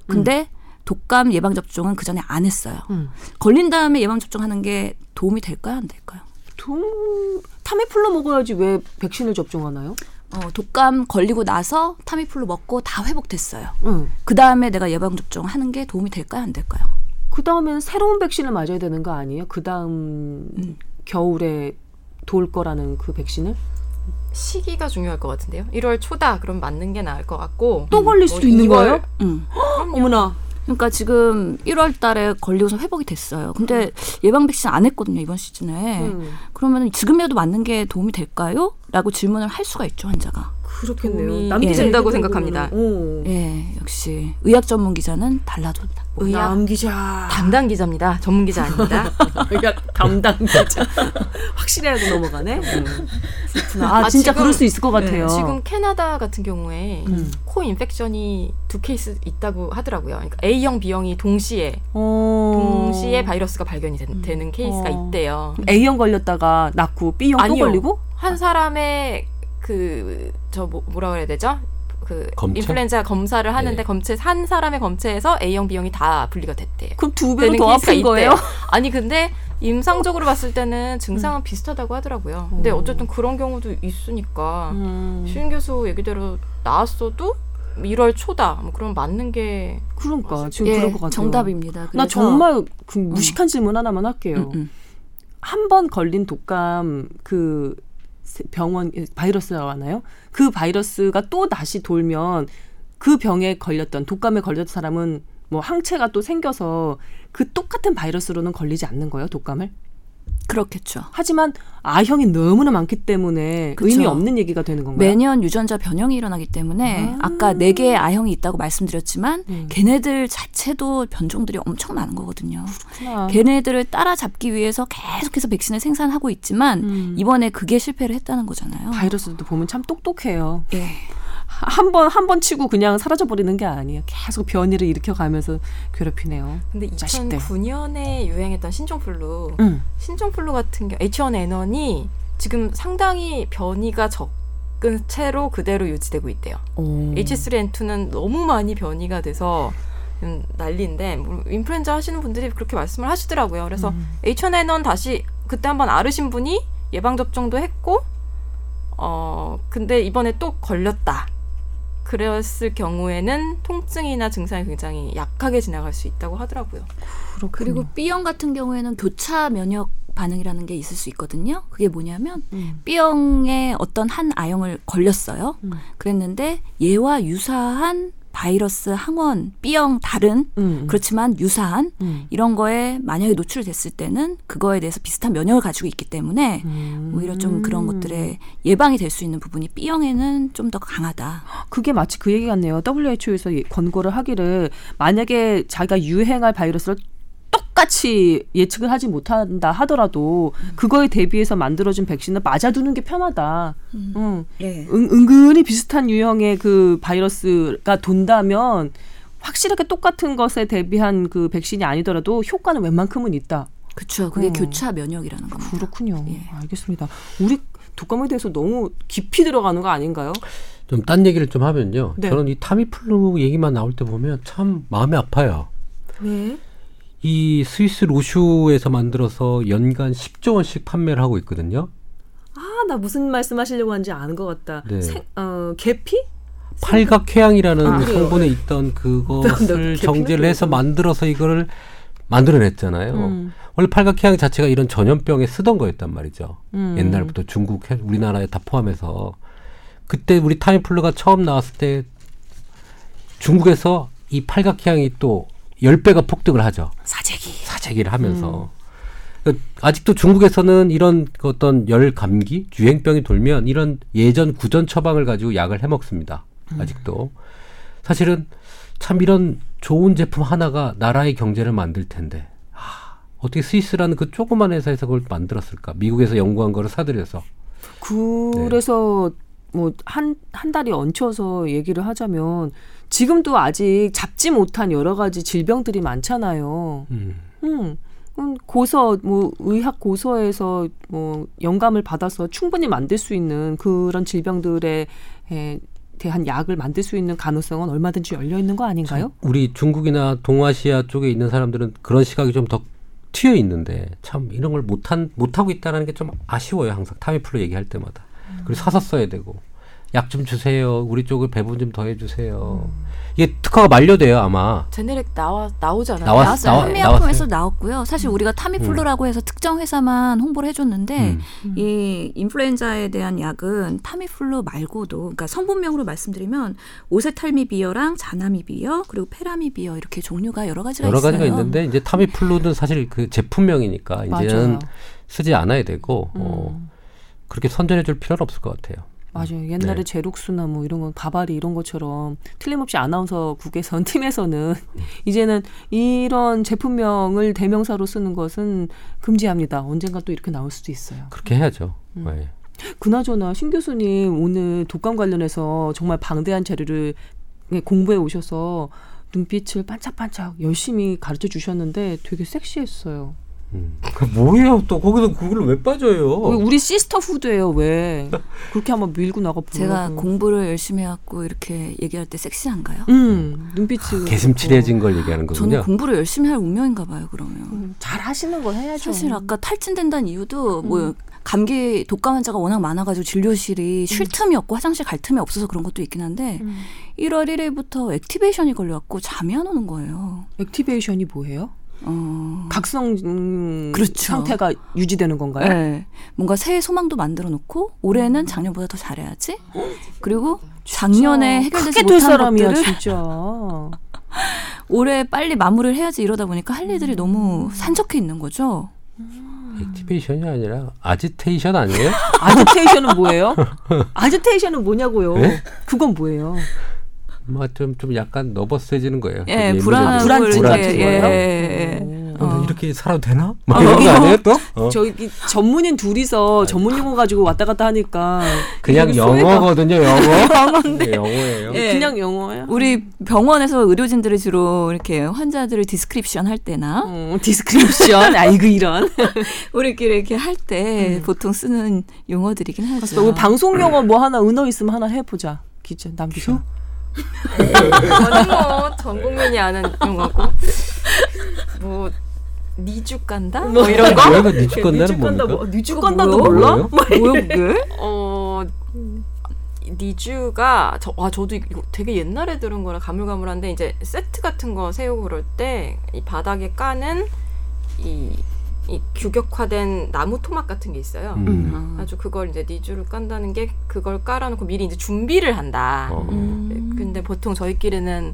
근데 독감 예방 접종은 그 전에 안 했어요. 음. 걸린 다음에 예방 접종하는 게 도움이 될까요, 안 될까요? 동... 타미플루 먹어야지 왜 백신을 접종하나요? 어, 독감 걸리고 나서 타미플루 먹고 다 회복됐어요. 응. 그 다음에 내가 예방 접종 하는 게 도움이 될까요, 안 될까요? 그 다음엔 새로운 백신을 맞아야 되는 거 아니에요? 그 다음 음. 겨울에 돌 거라는 그 백신을? 시기가 중요할 것 같은데요. 1월 초다 그럼 맞는 게 나을 것 같고 또 걸릴 수도 뭐 있는 2월 거예요? 음. 그럼요. 어머나. 그러니까 지금 1월 달에 걸리고서 회복이 됐어요. 근데 예방 백신 안 했거든요, 이번 시즌에. 음. 그러면 지금이라도 맞는 게 도움이 될까요? 라고 질문을 할 수가 있죠, 환자가. 그렇겠네요. 도움이 남 기자 된다고 얘기 생각합니다. 들어보면은, 어. 예, 역시 의학 전문 기자는 달라졌다. 의학 남 기자. 담당 기자입니다. 전문 기자 아닙니다. 의학 담당 기자. 확실하게 넘어가네. 음. 그렇구나. 아, 아, 진짜 지금- 그럴 수 있을 것 같아요. 지금 캐나다 같은 경우에 음. co-infection이 두 케이스 있다고 하더라고요. 그러니까 A형, B형이 동시에 어... 동시에 바이러스가 발견이 되, 는 케이스가 어. 있대요. A형 걸렸다가 낫고 B형 또 아니요. 걸리고? 한 사람의 그 저 뭐라 그래야 되죠? 그 검체? 인플루엔자 검사를 하는데 네. 검체 한 사람의 검체에서 A형, B형이 다 분리가 됐대요. 그럼 두 배로 더 아픈. 거예요? 아니 근데 임상적으로 봤을 때는 증상은 비슷하다고 하더라고요. 근데 음. 어쨌든 그런 경우도 있으니까 음. 쉬운 교수 얘기대로 나왔어도 1월 초다. 뭐 그럼 맞는 게 그러니까 지금 예, 그럴 것 같아요. 정답입니다. 나 그래서- 정말 그 무식한 질문 하나만 할게요. 음, 음. 한번 걸린 독감 그 병원 바이러스라고 하나요? 그 바이러스가 또 다시 돌면 그 병에 걸렸던 독감에 걸렸던 사람은 뭐 항체가 또 생겨서 그 똑같은 바이러스로는 걸리지 않는 거예요, 독감을? 그렇겠죠. 하지만 A형이 너무나 많기 때문에 그쵸. 의미 없는 얘기가 되는 건가요? 매년 유전자 변형이 일어나기 때문에 아. 아. 까네 개의 A형이 있다고 말씀드렸지만 음. 걔네들 자체도 변종들이 엄청 많은 거거든요. 그렇구나. 걔네들을 따라잡기 위해서 계속해서 백신을 생산하고 있지만 음. 이번에 그게 실패를 했다는 거잖아요. 바이러스도 보면 참 똑똑해요. 예. 한 번 한 번 치고 그냥 사라져 버리는 게 아니에요. 계속 변이를 일으켜 가면서 괴롭히네요. 근데 자식들. 2009년에 유행했던 신종플루 응. 신종플루 같은 경우 H1N1이 지금 상당히 변이가 적은 채로 그대로 유지되고 있대요. 오. H3N2는 너무 많이 변이가 돼서 음, 난리인데 뭐 인플루엔자 하시는 분들이 그렇게 말씀을 하시더라고요. 그래서 음. H1N1 다시 그때 한번 앓으신 분이 예방 접종도 했고 어 근데 이번에 또 걸렸다. 그랬을 경우에는 통증이나 증상이 굉장히 약하게 지나갈 수 있다고 하더라고요. 그리고 B형 같은 경우에는 교차 면역 반응이라는 게 있을 수 있거든요. 그게 뭐냐면 음. B형의 어떤 한 A형을 걸렸어요. 음. 그랬는데 얘와 유사한 바이러스 항원 B형 다른 음. 그렇지만 유사한 음. 이런 거에 만약에 노출됐을 때는 그거에 대해서 비슷한 면역을 가지고 있기 때문에 음. 오히려 좀 그런 것들에 예방이 될 수 있는 부분이 B형에는 좀 더 강하다. 그게 마치 그 얘기 같네요. WHO에서 권고를 하기를 만약에 자기가 유행할 바이러스를 똑같이 예측을 하지 못한다 하더라도 그거에 대비해서 만들어진 백신을 맞아두는 게 편하다. 음. 네. 은, 은근히 비슷한 유형의 그 바이러스가 돈다면 확실하게 똑같은 것에 대비한 그 백신이 아니더라도 효과는 웬만큼은 있다. 그렇죠. 그게 음. 교차 면역이라는 겁니다. 그렇군요. 예. 알겠습니다. 우리 독감에 대해서 너무 깊이 들어가는 거 아닌가요? 좀 딴 얘기를 좀 하면요. 네. 저는 이 타미플루 얘기만 나올 때 보면 참 마음이 아파요. 왜? 이 스위스 로슈에서 만들어서 연간 10조 원씩 판매를 하고 있거든요. 아, 나 무슨 말씀 하시려고 하는지 아는 것 같다. 네. 생, 어, 계피? 팔각회양이라는 아, 그래요? 성분에 있던 그것을 계피는 정제를 해서 또 만들어서 이거를 만들어냈잖아요. 음. 원래 팔각회양 자체가 이런 전염병에 쓰던 거였단 말이죠. 음. 옛날부터 중국, 해- 우리나라에 다 포함해서 그때 우리 타미플루가 처음 나왔을 때 중국에서 이 팔각회양이 또 10배가 폭등을 하죠. 사재기. 사재기를 하면서 그 아직도 중국에서는 이런 그 어떤 열 감기 유행병이 돌면 이런 예전 구전 처방을 가지고 약을 해 먹습니다. 아직도 사실은 참 이런 좋은 제품 하나가 나라의 경제를 만들 텐데 아, 어떻게 스위스라는 그 조그만 회사에서 그걸 만들었을까? 미국에서 연구한 거를 사들여서 그래서 뭐한한 달이 얹혀서 얘기를 하자면 지금도 아직 잡지 못한 여러 가지 질병들이 많잖아요. 음. 음. 음, 고서 뭐 의학 고서에서 뭐 영감을 받아서 충분히 만들 수 있는 그런 질병들에 에 대한 약을 만들 수 있는 가능성은 얼마든지 열려 있는 거 아닌가요? 우리 중국이나 동아시아 쪽에 있는 사람들은 그런 시각이 좀 더 튀어 있는데 참 이런 걸 못한 못하고 있다는 게 좀 아쉬워요 항상 타미플루 얘기할 때마다 그리고 사서 써야 되고 약 좀 주세요 우리 쪽을 배분 좀 더 해주세요 이게 특허가 만료돼요 아마 제네릭 나와 나오잖아요. 나왔- 나왔어요. 나와- 한미약품에서 나왔어요. 나왔고요. 사실 우리가 타미플루라고 해서 특정 회사만 홍보를 해줬는데 음. 이 인플루엔자에 대한 약은 타미플루 말고도 그러니까 성분명으로 말씀드리면 오세탈미비어랑 자나미비어 그리고 페라미비어 이렇게 종류가 여러 가지가 여러 있어요. 가지가 있는데 이제 타미플루는 사실 그 제품명이니까 이제는 맞아요. 쓰지 않아야 되고 어, 음. 그렇게 선전해 줄 필요는 없을 것 같아요. 맞아요. 옛날에 네. 제록수나 뭐 이런 건 바바리 이런 것처럼 틀림없이 아나운서국에선 팀에서는 음. 이제는 이런 제품명을 대명사로 쓰는 것은 금지합니다. 언젠가 또 이렇게 나올 수도 있어요. 그렇게 해야죠. 음. 네. 그나저나 신 교수님 오늘 독감 관련해서 정말 방대한 자료를 네, 공부해 오셔서 눈빛을 반짝반짝 열심히 가르쳐 주셨는데 되게 섹시했어요. 음. 그 뭐예요? 또 거기서 그걸 왜 빠져요? 우리 시스터 후드예요. 왜 그렇게 한번 밀고 나가 보려고. 제가 공부를 열심히 해갖고 이렇게 얘기할 때 섹시한가요? 음 눈빛이 개슴칠해진 걸 얘기하는 거군요. 저는 공부를 열심히 할 운명인가 봐요. 그러면 음, 잘 하시는 거 해야죠. 사실 아까 탈진된다는 이유도 음. 뭐 감기 독감 환자가 워낙 많아가지고 진료실이 쉴 틈이 없고 화장실 갈 틈이 없어서 그런 것도 있긴 한데 음. 1월 1일부터 activation이 걸려갖고 잠이 안 오는 거예요. activation이 뭐예요? 어. 각성 음, 그렇죠. 상태가 유지되는 건가요? 네. 뭔가 새해 소망도 만들어 놓고 올해는 작년보다 더 잘해야지. 그리고 작년에 해결되지 못한 사람이야 것들을 진짜. 올해 빨리 마무리를 해야지 이러다 보니까 할 음. 일들이 너무 산적해 있는 거죠. activation이 아니라 agitation 아니에요? agitation은 뭐예요? agitation은 뭐냐고요? 네? 그건 뭐예요? 뭐좀좀 좀 약간 nervous해지는 거예요. 예, 예민해지고. 불안 걸 불안 거예요? 예, 예, 예. 오. 어, 나 이렇게 살아도 되나? 막 이런 거 아니에요 또? 어. 저기 전문인 둘이서 전문 용어 가지고 왔다 갔다 하니까 그냥 영어거든요, 영어. 네, 영어예요. 예. 그냥 영어야. 우리 병원에서 의료진들이 주로 이렇게 환자들을 description 할 때나 어, description 아이고 이런. 우리끼리 이렇게 할때 보통 쓰는 용어들이긴 하죠. 그래서 우리 방송 용어 뭐 하나 은어 있으면 하나 해보자. 기자 남 기자. 저는 뭐전 국민이 아는 용어고 뭐 니주 간다 뭐 이런 거. 뭐야, 니주 건다는 뭡니까? 뭐, 건다도 뭐야? 몰라? 뭐야 그게? 어 니주가 저, 와 저도 이거 되게 옛날에 들은 거라 가물가물한데 이제 세트 같은 거 세우고 그럴 때 이 바닥에 까는 이, 이 규격화된 나무 토막 같은 게 있어요. 음. 아주 그걸 이제 니주를 깐다는 게 그걸 깔아놓고 미리 이제 준비를 한다. 어. 음. 근데 보통 저희끼리는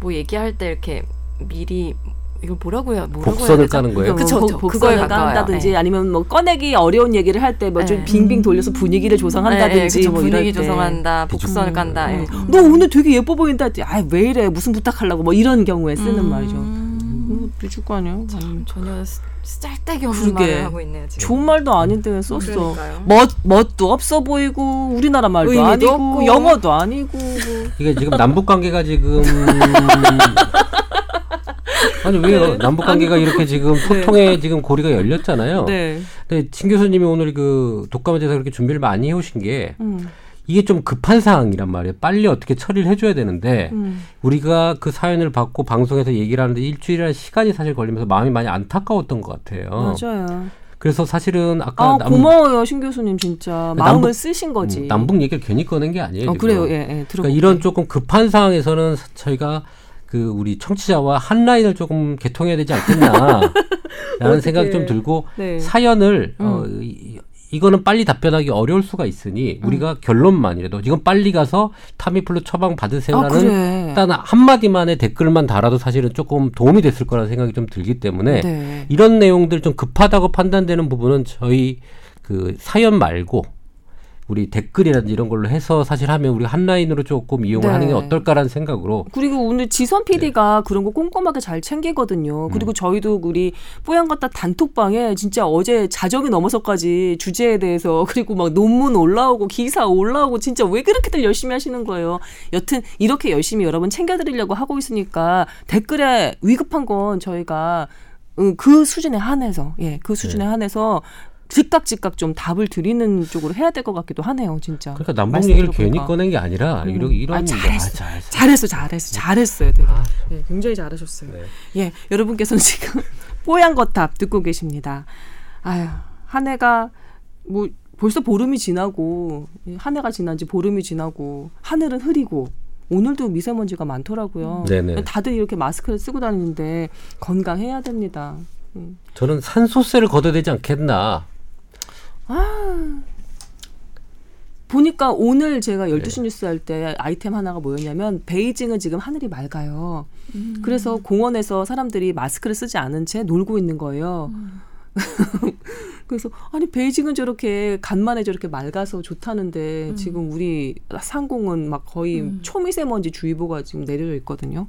뭐 얘기할 때 이렇게 미리 이걸 뭐라고 해야 뭐라고 복선을 해야? 까는 거예요? 그쵸, 그쵸. 복선을 그거에. 깐다든지 네. 아니면 뭐 꺼내기 어려운 얘기를 할 때 뭐좀 네. 빙빙 돌려서 분위기를 조성한다든지 네, 네, 그쵸. 뭐 분위기 때. 조성한다, 복선을 음. 깐다. 예. 너 오늘 되게 예뻐 보인다. 아왜 이래 무슨 부탁하려고 뭐 이런 경우에 쓰는 음. 말이죠. 음, 늦을 거. 아니면 전혀 쓰- 쓸데기 없는 그러게. 말을 하고 있네요 지금. 좋은 말도 아닌데 왜 썼어. 그러니까요. 멋 멋도 없어 보이고 우리나라 말도 아니고 없고. 영어도 아니고 이게 지금 남북 관계가 지금 아니 왜 남북 관계가 이렇게 지금 소통에 지금 고리가 열렸잖아요. 네. 근데 친 교수님이 오늘 그 독감에 대해서 그렇게 준비를 많이 해오신 게 음, 이게 좀 급한 상황이란 말이에요. 빨리 어떻게 처리를 해줘야 되는데 음. 우리가 그 사연을 받고 방송에서 얘기를 하는데 일주일이라는 시간이 사실 걸리면서 마음이 많이 안타까웠던 것 같아요. 맞아요. 그래서 사실은 아까 아 남- 고마워요 신 교수님 진짜 남북- 마음을 쓰신 거지. 음, 남북 얘기를 괜히 꺼낸 게 아니에요. 어. 그래요. 예, 예. 들어. 그러니까 이런 조금 급한 상황에서는 사- 저희가 그 우리 청취자와 한 라인을 조금 개통해야 되지 않겠나 라는 생각이 좀 들고 네. 사연을 음. 어, 이, 이거는 빨리 답변하기 어려울 수가 있으니 우리가 결론만이라도 이건 빨리 가서 타미플루 처방 아 받으세요라는 그래. 일단 한 마디만의 댓글만 달아도 사실은 조금 도움이 됐을 거라는 생각이 좀 들기 때문에 네. 이런 내용들 좀 급하다고 판단되는 부분은 저희 그 사연 말고 우리 댓글이라든지 이런 걸로 해서 사실 하면 우리 한 라인으로 조금 이용을 네. 하는 게 어떨까라는 생각으로 그리고 오늘 지선 PD가 그런 거 꼼꼼하게 잘 챙기거든요. 그리고 저희도 우리 뽀얀 거다 단톡방에 진짜 어제 자정이 넘어서까지 주제에 대해서 그리고 막 논문 올라오고 기사 올라오고 진짜 왜 그렇게들 열심히 하시는 거예요. 여튼 이렇게 열심히 여러분 챙겨드리려고 하고 있으니까 댓글에 위급한 건 저희가 음, 그 수준에 한해서 예, 그 수준에 한해서 즉각 즉각 좀 답을 드리는 쪽으로 해야 될 것 같기도 하네요, 진짜. 그러니까 남북 얘기를. 괜히 꺼낸 게 아니라 음. 이런 이런 아, 잘했어. 잘했어. 잘했어, 잘했어, 잘했어요. 되게. 아, 네, 굉장히 잘하셨어요. 네. 예, 여러분께서는 지금 뽀얀 거탑 듣고 계십니다. 아유, 한 해가 뭐 벌써 보름이 지나고 한 해가 지난 지 보름이 지나고 하늘은 흐리고 오늘도 미세먼지가 많더라고요. 네네. 다들 이렇게 마스크를 쓰고 다니는데 건강해야 됩니다. 음. 저는 산소세를 걷어야 되지 않겠나. 보니까 오늘 제가 12시 뉴스 할 때 아이템 하나가 뭐였냐면 베이징은 지금 하늘이 맑아요. 그래서 공원에서 사람들이 마스크를 쓰지 않은 채 놀고 있는 거예요. 그래서 아니 베이징은 저렇게 간만에 저렇게 맑아서 좋다는데 지금 우리 상공은 막 거의 초미세먼지 주의보가 지금 내려져 있거든요.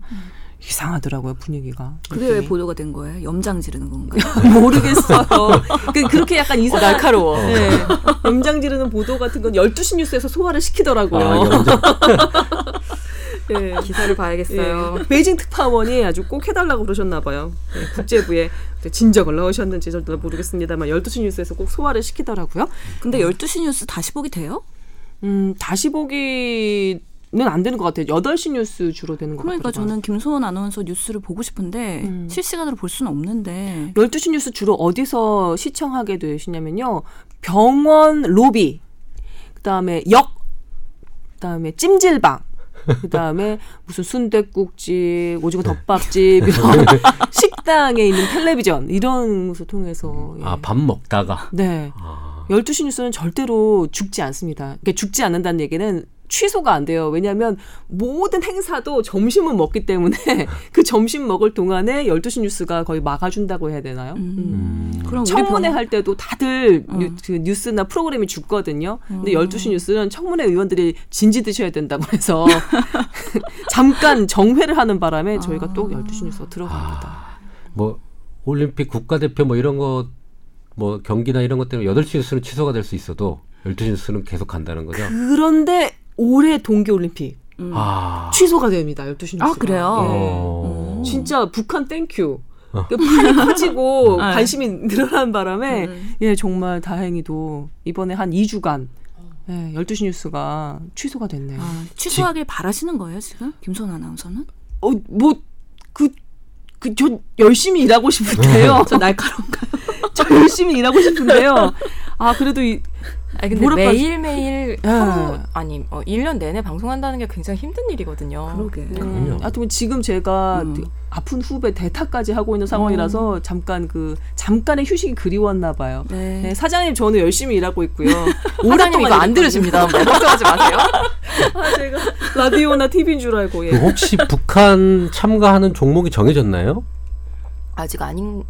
이상하더라고요 분위기가. 그게 왜 느낌이. 보도가 된 거예요? 염장 지르는 건가요? 모르겠어요. 그, 그렇게 약간 이상 날카로워. 네. 염장 지르는 보도 같은 건 12시 뉴스에서 소화를 시키더라고요. 아. 예. 기사를 봐야겠어요. 예. 베이징 특파원이 아주 꼭 해달라고 그러셨나 봐요. 예, 국제부에 진적을 넣으셨는지 저도 모르겠습니다만 12시 뉴스에서 꼭 소화를 시키더라고요. 근데 12시 뉴스 다시 보기 돼요? 음, 다시 보기는 안 되는 것 같아요. 8시 뉴스 주로 되는 것 그러니까 같아요. 저는 김소원 아나운서 뉴스를 보고 싶은데 음. 실시간으로 볼 수는 없는데 12시 뉴스 주로 어디서 시청하게 되시냐면요. 병원 로비, 그다음에 역, 그다음에 찜질방, 그다음에 무슨 순댓국집, 오징어 덮밥집 이런 식당에 있는 텔레비전 이런 것을 통해서 예. 아, 밥 먹다가. 네. 아, 12시 뉴스는 절대로 죽지 않습니다. 그러니까 죽지 않는다는 얘기는 취소가 안 돼요. 왜냐하면 모든 행사도 점심은 먹기 때문에 그 점심 먹을 동안에 12시 뉴스가 거의 막아준다고 해야 되나요? 음. 음. 그럼 우리 청문회 병- 할 때도 다들 어. 뉴, 그 뉴스나 프로그램이 죽거든요. 근데 어. 12시 뉴스는 청문회 의원들이 진지 드셔야 된다고 해서 잠깐 정회를 하는 바람에 저희가 또 12시 뉴스가 들어갑니다. 뭐 올림픽 국가대표 뭐 이런 거 뭐 경기나 이런 것 때문에 8시 뉴스는 취소가 될 수 있어도 12시 뉴스는 계속 간다는 거죠. 그런데 올해 동계올림픽 음. 아. 취소가 됩니다. 12시 뉴스가. 아, 그래요? 예. 어. 진짜 북한 thank you. 어. 그 판이 커지고 네. 관심이 늘어난 바람에 음. 예 정말 다행히도 이번에 한 2주간 예, 12시 뉴스가 취소가 됐네요. 아, 취소하길 바라시는 거예요 지금 김소원 아나운서는? 어, 뭐, 그, 그, 저 열심히 일하고 싶은데요. 저 날카로운가요? 저 열심히 일하고 싶은데요. 아, 그래도 이, 아니 근데 매일매일 예. 하루 아니 어, 1년 내내 방송한다는 게 굉장히 힘든 일이거든요. 그러게. 음, 그럼요. 하여튼 지금 제가 음. 아픈 후배 대타까지 하고 있는 상황이라서 잠깐 그, 잠깐의 휴식이 그리웠나 봐요. 네. 네, 사장님 저는 열심히 일하고 있고요. 이거 안 들으십니다. 뭐 걱정하지 마세요. 아, 제가 라디오나 TV인 줄 알고, 예. 그 혹시 북한 참가하는 종목이 정해졌나요? 아직 아닌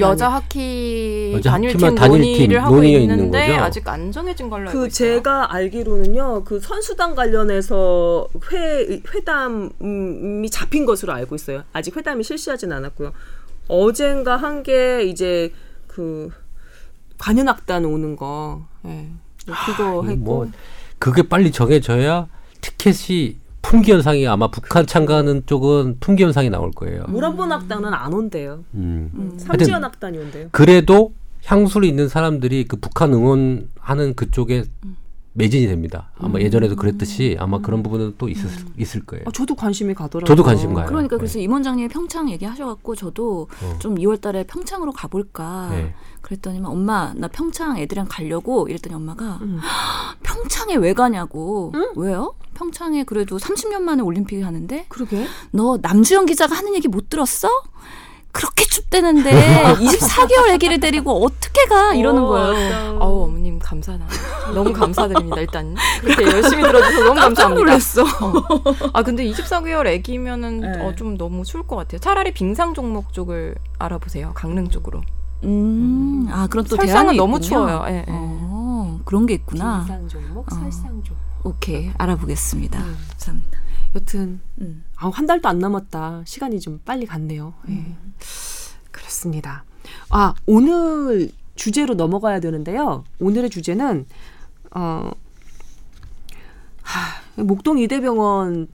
여, 자 아니- 하키 여자 단일팀 논의를 하고 논의가 있는 있는데 거죠? 아직 안 정해진 걸로 알고 그 있어요. 제가 알기로는요 그 선수단 관련해서 회 회담이 잡힌 것으로 알고 있어요. 아직 회담이 실시하진 않았고요. 어젠가 한 게 이제 그 관현악단 오는 거, 예. 그거 이게 했고 뭐 그게 빨리 정해져야 티켓이 품귀 현상이 아마 북한 참가하는 쪽은 품귀 현상이 나올 거예요. 모란본 악단은 안 온대요. 음. 삼지연 악단이 온대요. 그래도 향수를 있는 사람들이 그 북한 응원하는 그쪽에 매진이 됩니다. 아마 음. 예전에도 그랬듯이 아마 그런 부분은 또 있을, 있을 거예요. 아, 저도 관심이 가더라고요. 저도 관심 가요. 그러니까 네. 그래서 임 원장님이 평창 얘기하셔갖고 저도 어. 좀 2월 달에 평창으로 가볼까. 네. 그랬더니만 엄마 나 평창 애들이랑 가려고 이랬더니 엄마가 음. 평창에 왜 가냐고. 왜요? 평창에 그래도 30년 만에 올림픽 하는데 그러게. 너 남주영 기자가 하는 얘기 못 들었어? 그렇게 춥대는데 24개월 아기를 데리고 어떻게 가 이러는 거예요. 어우 어머님 감사나 너무 감사드립니다 일단 그렇게 열심히 들어줘서 너무 감사합니다. 놀랐어. 어. 아 근데 24개월 애기면은 네. 어, 좀 너무 추울 것 같아요. 차라리 빙상 종목 쪽을 알아보세요. 강릉 쪽으로. 음, 아 그럼 또 설상은 너무 있군요. 추워요. 예, 예. 어, 그런 게 있구나. 빙상 종목, 어. 설상 종목. 오케이 알아보겠습니다. 음. 감사합니다. 여튼 음. 아, 한 달도 안 남았다. 시간이 좀 빨리 갔네요. 예. 그렇습니다. 아, 오늘 주제로 넘어가야 되는데요. 오늘의 주제는 어 하, 목동 이대병원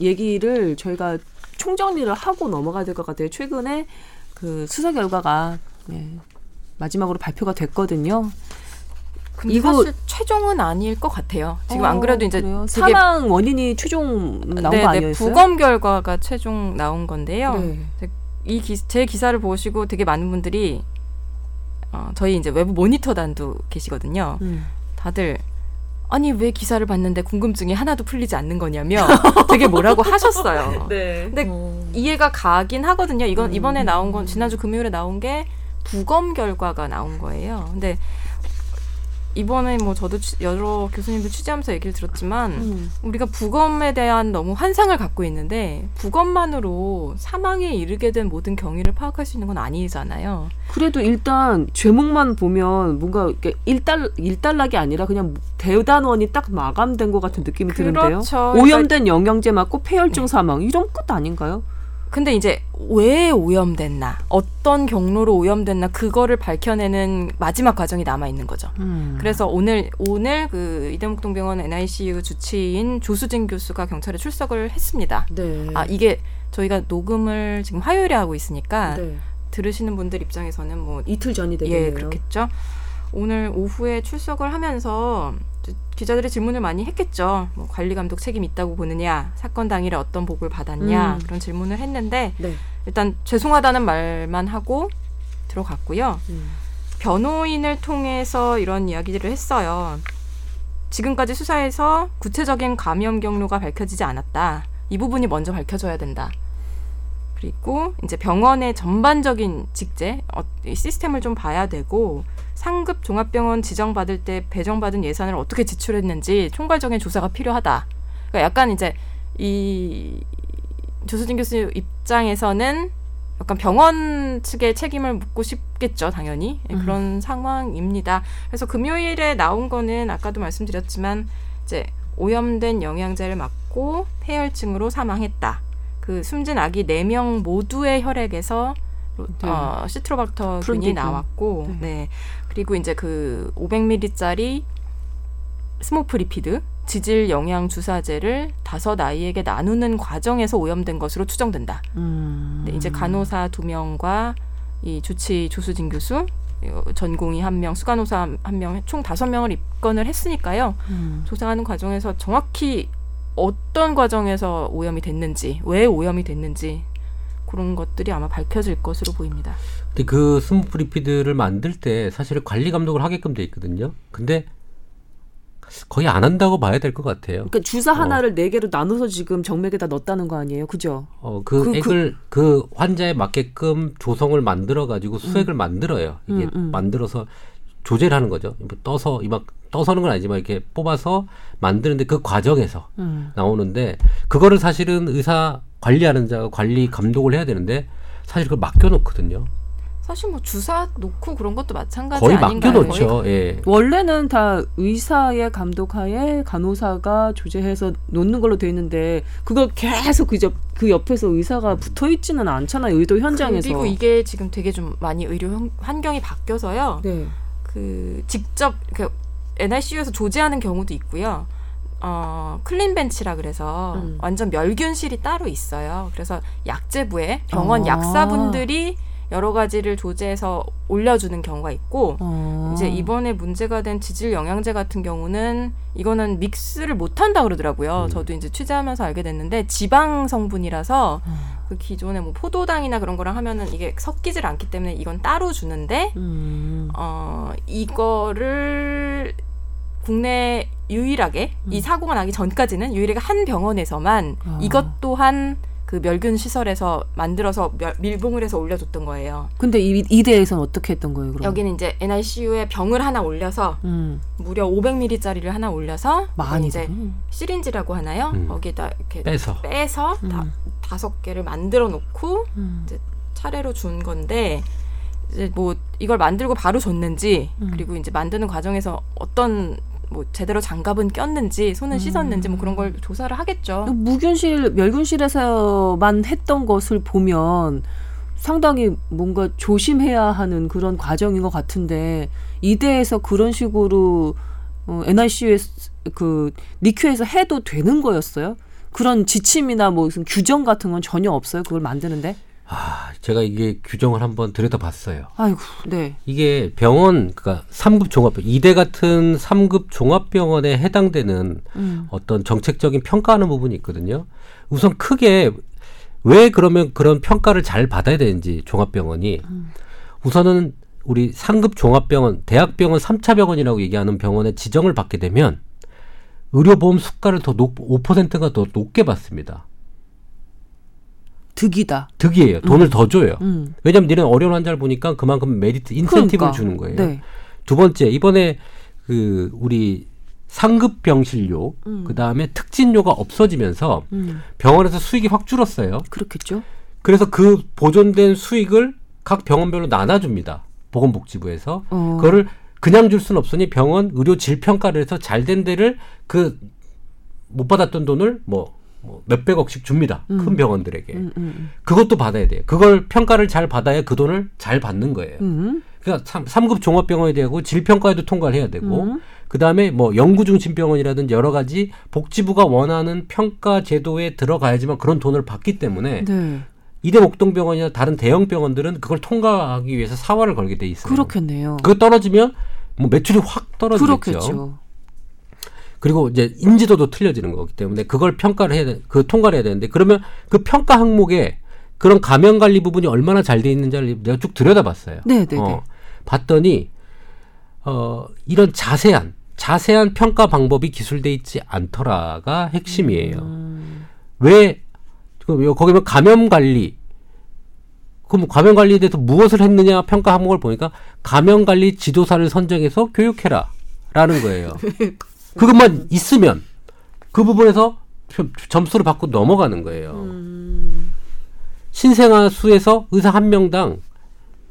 얘기를 저희가 총정리를 하고 넘어가야 될 것 같아요. 최근에 그 수사 결과가 예, 마지막으로 발표가 됐거든요. 근데 이거- 사실 최종은 아닐 것 같아요. 지금 안 그래도 이제 어, 그래요? 되게 사망 원인이 최종 나온 네, 거 네, 아니었어요? 부검 결과가 최종 나온 건데요. 네. 이제 기사를 보시고 되게 많은 분들이 어, 저희 이제 외부 모니터단도 계시거든요. 음. 다들 아니 왜 기사를 봤는데 궁금증이 하나도 풀리지 않는 거냐며 되게 뭐라고 하셨어요. 네. 근데 이해가 가긴 하거든요. 이건 음. 이번에 나온 건 지난주 금요일에 나온 게 부검 결과가 나온 거예요. 근데 이번에 뭐 저도 취- 여러 교수님들 취재하면서 얘기를 들었지만 음. 우리가 부검에 대한 너무 환상을 갖고 있는데 부검만으로 사망에 이르게 된 모든 경위를 파악할 수 있는 건 아니잖아요. 그래도 일단 제목만 보면 뭔가 일달 일단락이 아니라 그냥 대단원이 딱 마감된 것 같은 느낌이 드는데요. 그렇죠. 오염된 영양제 맞고 폐혈증 사망 이런 끝 아닌가요? 근데 이제 왜 오염됐나, 어떤 경로로 오염됐나 그거를 밝혀내는 마지막 과정이 남아 있는 거죠. 음. 그래서 오늘 오늘 그 이대목동병원 NICU 주치인 조수진 교수가 경찰에 출석을 했습니다. 네. 아 이게 저희가 녹음을 지금 화요일에 하고 있으니까 네. 들으시는 분들 입장에서는 뭐 이틀 전이 되겠네요. 예, 그렇겠죠. 오늘 오후에 출석을 하면서 기- 기자들의 질문을 많이 했겠죠. 뭐 관리 감독 책임 있다고 보느냐, 사건 당일에 어떤 보고를 받았냐 음. 그런 질문을 했는데 네. 일단 죄송하다는 말만 하고 들어갔고요. 음. 변호인을 통해서 이런 이야기들을 했어요. 지금까지 수사에서 구체적인 감염 경로가 밝혀지지 않았다. 이 부분이 먼저 밝혀져야 된다. 그리고 이제 병원의 전반적인 직제, 어, 이 시스템을 좀 봐야 되고 상급 종합병원 지정받을 때 배정받은 예산을 어떻게 지출했는지 총괄적인 조사가 필요하다. 그러니까 약간 이제 이 조수진 교수 입장에서는 약간 병원 측의 책임을 묻고 싶겠죠, 당연히 예, 그런 상황입니다. 그래서 금요일에 나온 거는 아까도 말씀드렸지만 이제 오염된 영양제를 맞고 폐혈증으로 사망했다. 그 숨진 아기 4명 모두의 혈액에서 어, 시트로박터균이. 나왔고, 네. 네. 그리고 이제 그 500ml짜리 SMOFlipid 지질 영양 주사제를 다섯 아이에게 나누는 과정에서 오염된 것으로 추정된다. 음. 네, 이제 간호사 두 명과 이 주치 조수진 교수, 어, 전공의 한 명, 수간호사 한 명, 총 다섯 명을 입건을 했으니까요. 음. 조사하는 과정에서 정확히 어떤 과정에서 오염이 됐는지, 왜 오염이 됐는지 그런 것들이 아마 밝혀질 것으로 보입니다. 근데 그 SMOFlipid를 만들 때 사실 관리 감독을 하게끔 돼 있거든요. 근데 거의 안 한다고 봐야 될 것 같아요. 그러니까 주사 하나를 네 개로 나눠서 지금 정맥에다 넣었다는 거 아니에요, 그죠? 어, 그, 그- 액을 그, 환자에 맞게끔 조성을 만들어 가지고 수액을 만들어요. 이게 음, 음. 만들어서 조제를 하는 거죠. 뭐 떠서 이막 떠서는 건 아니지만 이렇게 뽑아서 만드는데 그 과정에서 음. 나오는데 그거를 사실은 의사 관리하는 자가 관리 감독을 해야 되는데 사실 그걸 맡겨 놓거든요. 사실 뭐 주사 놓고 그런 것도 마찬가지 거의 아닌가요? 맡겨놓죠. 예. 원래는 다 의사의 감독하에 간호사가 조제해서 놓는 걸로 돼 있는데 그걸 계속 그, 옆, 그 옆에서 의사가 붙어 있지는 않잖아요. 의도 현장에서. 그리고 이게 지금 되게 좀 많이 의료 환- 환경이 바뀌어서요. 네. 그 직접 그 NICU에서 조제하는 경우도 있고요. 어, 클린 벤치라 그래서 음. 완전 멸균실이 따로 있어요. 그래서 약제부에 병원 아. 약사분들이 여러 가지를 조제해서 올려주는 경우가 있고 어. 이제 이번에 문제가 된 지질 영양제 같은 경우는 이거는 믹스를 못 한다 그러더라고요. 음. 저도 이제 취재하면서 알게 됐는데 지방 성분이라서 그 기존에 뭐 포도당이나 그런 거랑 하면은 이게 섞이질 않기 때문에 이건 따로 주는데 음. 어 이거를 국내 유일하게 이 음. 사고가 나기 전까지는 유일하게 한 병원에서만 아. 이것 또한 그 멸균 시설에서 만들어서 멸- 밀봉을 해서 올려줬던 거예요. 근데 이 이 대에서는 어떻게 했던 거예요, 그럼? 여기는 이제 NICU에 병을 하나 올려서 음. 무려 500ml짜리를 하나 올려서 많이 이제 이제 시린지라고 하나요? 음. 거기다 이렇게 빼서. 빼서 다, 음. 다섯 개를 만들어 놓고 음. 차례로 준 건데 이제 뭐 이걸 만들고 바로 줬는지 음. 그리고 이제 만드는 과정에서 어떤 뭐 제대로 장갑은 꼈는지 손은 음. 씻었는지 뭐 그런 걸 조사를 하겠죠. 무균실 멸균실에서만 했던 것을 보면 상당히 뭔가 조심해야 하는 그런 과정인 것 같은데 이대에서 그런 식으로 어, NICU에 그 니큐에서 해도 되는 거였어요? 그런 지침이나 뭐 무슨 규정 같은 건 전혀 없어요. 그걸 만드는데. 아, 제가 이게 규정을 한번 들여다봤어요. 아이고, 네. 이게 병원 그러니까 3급 종합병 이대 같은 3급 종합병원에 해당되는 음. 어떤 정책적인 평가하는 부분이 있거든요. 우선 크게 왜 그러면 그런 평가를 잘 받아야 되는지 종합병원이 우선은 우리 상급 종합병원, 대학병원 3차 병원이라고 얘기하는 병원에 지정을 받게 되면 의료보험 수가를 더 높, 5%가 더 높게 받습니다. 득이다. 득이에요. 돈을 더 줘요. 음. 왜냐면 니는 어려운 환자를 보니까 그만큼 메리트, 인센티브를 그러니까. 주는 거예요. 네. 두 번째 이번에 그 우리 상급 병실료 음. 그 다음에 특진료가 없어지면서 음. 병원에서 수익이 확 줄었어요. 그렇겠죠. 그래서 그 보존된 수익을 각 병원별로 나눠줍니다. 보건복지부에서 어. 그거를 그냥 줄 수는 없으니 병원 의료 질 평가를 해서 잘 된 데를 그 못 받았던 돈을 뭐, 뭐 몇백억씩 줍니다. 음. 큰 병원들에게. 음, 음, 그것도 받아야 돼요. 그걸 평가를 잘 받아야 그 돈을 잘 받는 거예요. 음. 그러니까 삼 3급 종합병원이 되고 질평가에도 통과를 해야 되고 음. 그다음에 뭐 연구중심 병원이라든지 여러 가지 복지부가 원하는 평가 제도에 들어가야지만 그런 돈을 받기 때문에 네. 이대 목동병원이나 다른 대형 병원들은 그걸 통과하기 위해서 사활을 걸게 돼 있어요. 그렇겠네요. 그거 떨어지면 뭐 매출이 확 떨어지겠죠. 그렇겠죠. 그리고 이제 인지도도 틀려지는 거기 때문에 그걸 평가를 해야 돼, 그 통과를 해야 되는데 그러면 그 평가 항목에 그런 감염 관리 부분이 얼마나 잘 돼 있는지를 내가 쭉 들여다봤어요. 네, 네, 네. 어, 봤더니 어 이런 자세한 자세한 평가 방법이 기술돼 있지 않더라가 핵심이에요. 음. 왜 그, 거기면 감염 관리 그럼 감염 관리에 대해서 무엇을 했느냐 평가 항목을 보니까 감염 관리 지도사를 선정해서 교육해라 라는 거예요. 그것만 있으면 그 부분에서 표- 점수를 받고 넘어가는 거예요. 음. 신생아 수에서 의사 한 명당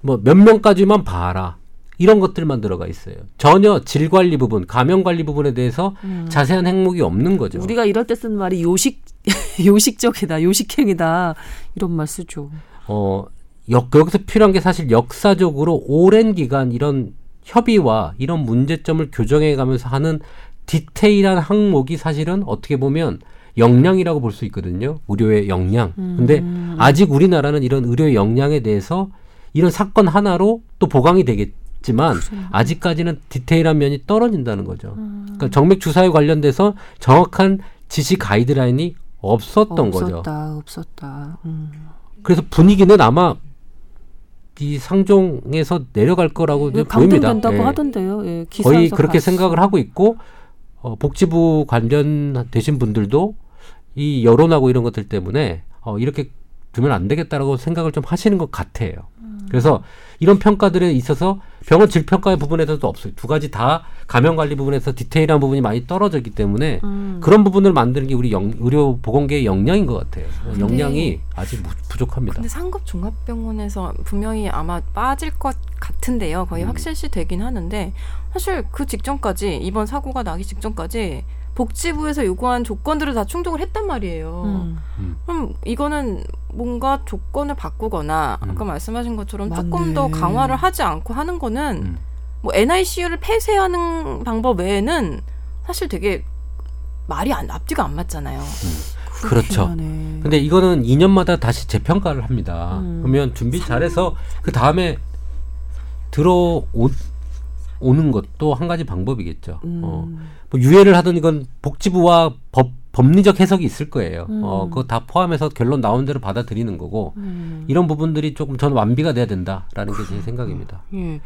뭐 몇 명까지만 봐라. 이런 것들만 들어가 있어요. 전혀 질 관리 부분, 감염 관리 부분에 대해서 자세한 행목이 없는 거죠. 음. 우리가 이럴 때 쓰는 말이 요식 요식적이다, 요식행이다 이런 말 쓰죠. 어, 역, 여기서 필요한 게 사실 역사적으로 오랜 기간 이런 협의와 이런 문제점을 교정해 가면서 하는 디테일한 항목이 사실은 어떻게 보면 역량이라고 볼 수 있거든요. 의료의 역량. 근데 아직 우리나라는 이런 의료의 역량에 대해서 이런 사건 하나로 또 보강이 되겠지만 아직까지는 디테일한 면이 떨어진다는 거죠. 그러니까 정맥 주사에 관련돼서 정확한 지시 가이드라인이 없었던 거죠. 없었다, 없었다. 음. 그래서 분위기는 아마 이 상종에서 내려갈 거라고 이제 보입니다. 강등된다고 예. 하던데요. 예, 거의 기사에서 그렇게 봤어. 생각을 하고 있고 어, 복지부 관련되신 분들도 이 여론하고 이런 것들 때문에 어, 이렇게 두면 안 되겠다라고 생각을 좀 하시는 것 같아요. 그래서 이런 평가들에 있어서 병원 질평가의 부분에서도 없어요. 두 가지 다 감염 관리 부분에서 디테일한 부분이 많이 떨어졌기 때문에 음. 그런 부분을 만드는 게 우리 영, 의료 보건계의 역량인 것 같아요. 역량이 아직 부- 부족합니다. 근데 상급 종합병원에서 분명히 아마 빠질 것 같은데요. 거의 음. 확실시 되긴 하는데 사실 그 직전까지 이번 사고가 나기 직전까지 복지부에서 요구한 조건들을 다 충족을 했단 말이에요. 음. 그럼 이거는 뭔가 조건을 바꾸거나 음. 아까 말씀하신 것처럼 맞네. 조금 더 강화를 하지 않고 하는 거는 음. 뭐 NICU를 폐쇄하는 방법 외에는 사실 되게 말이 안 앞뒤가 안 맞잖아요. 그렇죠. 하네. 근데 이거는 2년마다 다시 재평가를 합니다. 음. 그러면 준비 잘해서 그 다음에 들어오 오는 것도 한 가지 방법이겠죠. 음. 어, 뭐 유예를 하든 이건 복지부와 법 법리적 해석이 있을 거예요. 음. 어, 그거 다 포함해서 결론 나온 대로 받아들이는 거고 음. 이런 부분들이 조금 저는 완비가 돼야 된다라는 게 제 생각입니다. 예.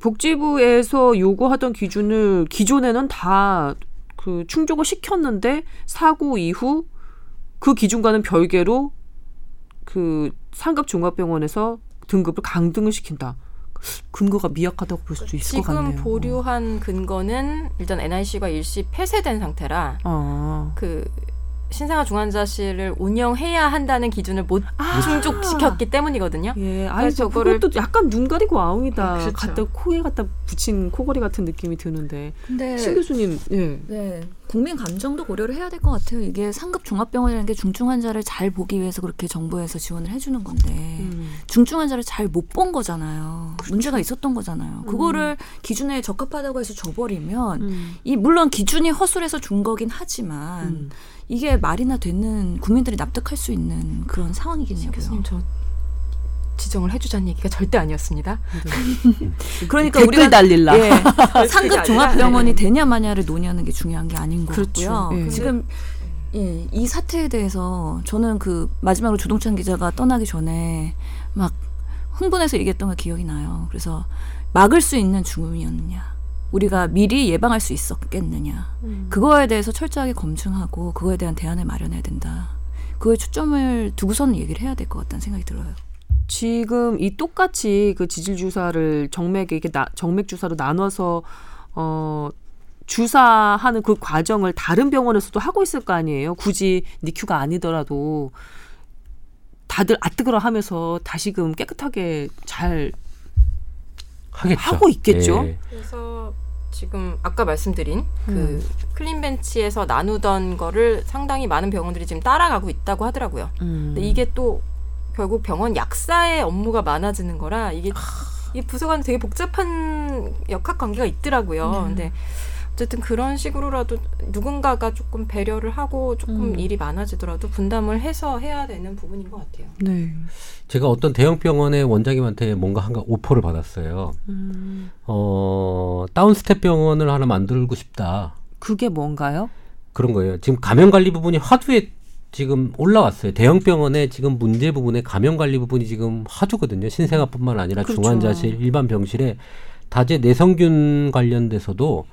복지부에서 요구하던 기준을 기존에는 다 그 충족을 시켰는데 사고 이후 그 기준과는 별개로 그 상급 종합병원에서 등급을 강등을 시킨다. 근거가 미약하다고 볼 수도 있을 것 지금 같네요. 보류한 근거는 일단 NIC가 일시 폐쇄된 상태라 아. 그 신생아 중환자실을 운영해야 한다는 기준을 못 충족시켰기 때문이거든요. 예, 아니 저거를 또 약간 눈 가리고 아웅이다. 그렇죠. 갖다 코에 갖다 붙인 코걸이 같은 느낌이 드는데 근데 신 교수님, 예. 네, 국민 감정도 고려를 해야 될 것 같아요. 이게 상급 종합병원이라는 게 중증 환자를 잘 보기 위해서 그렇게 정부에서 지원을 해주는 건데 음. 중증 환자를 잘 못 본 거잖아요. 문제가 있었던 거잖아요. 그거를 기준에 적합하다고 해서 줘버리면 음. 이 물론 기준이 허술해서 준 거긴 하지만 음. 이게 말이나 되는 국민들이 납득할 수 있는 그런 상황이겠냐고요. 교수님 저 지정을 해주자는 얘기가 절대 아니었습니다. 그러니까 댓글 우리가 달릴라. 예, 상급 아니라, 종합병원이 되냐 마냐를 논의하는 게 중요한 게 아닌 것 그렇죠. 같고요. 예. 지금 예, 이 사태에 대해서 저는 그 마지막으로 조동찬 기자가 떠나기 전에 막 흥분해서 얘기했던 게 기억이 나요. 그래서 막을 수 있는 죽음이었느냐. 우리가 미리 예방할 수 있었겠느냐. 그거에 대해서 철저하게 검증하고 그거에 대한 대안을 마련해야 된다. 그거에 초점을 두고선 얘기를 해야 될 것 같다는 생각이 들어요. 지금 이 똑같이 그 지질 주사를 정맥에 이렇게 나, 정맥 주사로 나눠서 어 주사하는 그 과정을 다른 병원에서도 하고 있을 거 아니에요. 굳이 니큐가 아니더라도 다들 아뜨거라 하면서 다시금 깨끗하게 잘 하겠죠. 하고 있겠죠? 예. 그래서 지금 아까 말씀드린 그 음. 클린벤치에서 나누던 거를 상당히 많은 병원들이 지금 따라가고 있다고 하더라고요. 음. 근데 이게 또 결국 병원 약사의 업무가 많아지는 거라 이게 이 부서간 되게 복잡한 역학 관계가 있더라고요. 근데 어쨌든 그런 식으로라도 누군가가 조금 배려를 하고 조금 음. 일이 많아지더라도 분담을 해서 해야 되는 부분인 것 같아요. 네. 제가 어떤 대형 병원의 원장님한테 뭔가 한 오퍼를 받았어요. 음. 어, 다운스텝 병원을 하나 만들고 싶다. 그게 뭔가요? 그런 거예요. 지금 감염 관리 부분이 화두에 지금 올라왔어요. 대형 병원의 지금 문제 부분에 감염 관리 부분이 지금 화두거든요. 신생아뿐만 아니라 그렇죠. 중환자실, 일반 병실에 다제 내성균 관련돼서도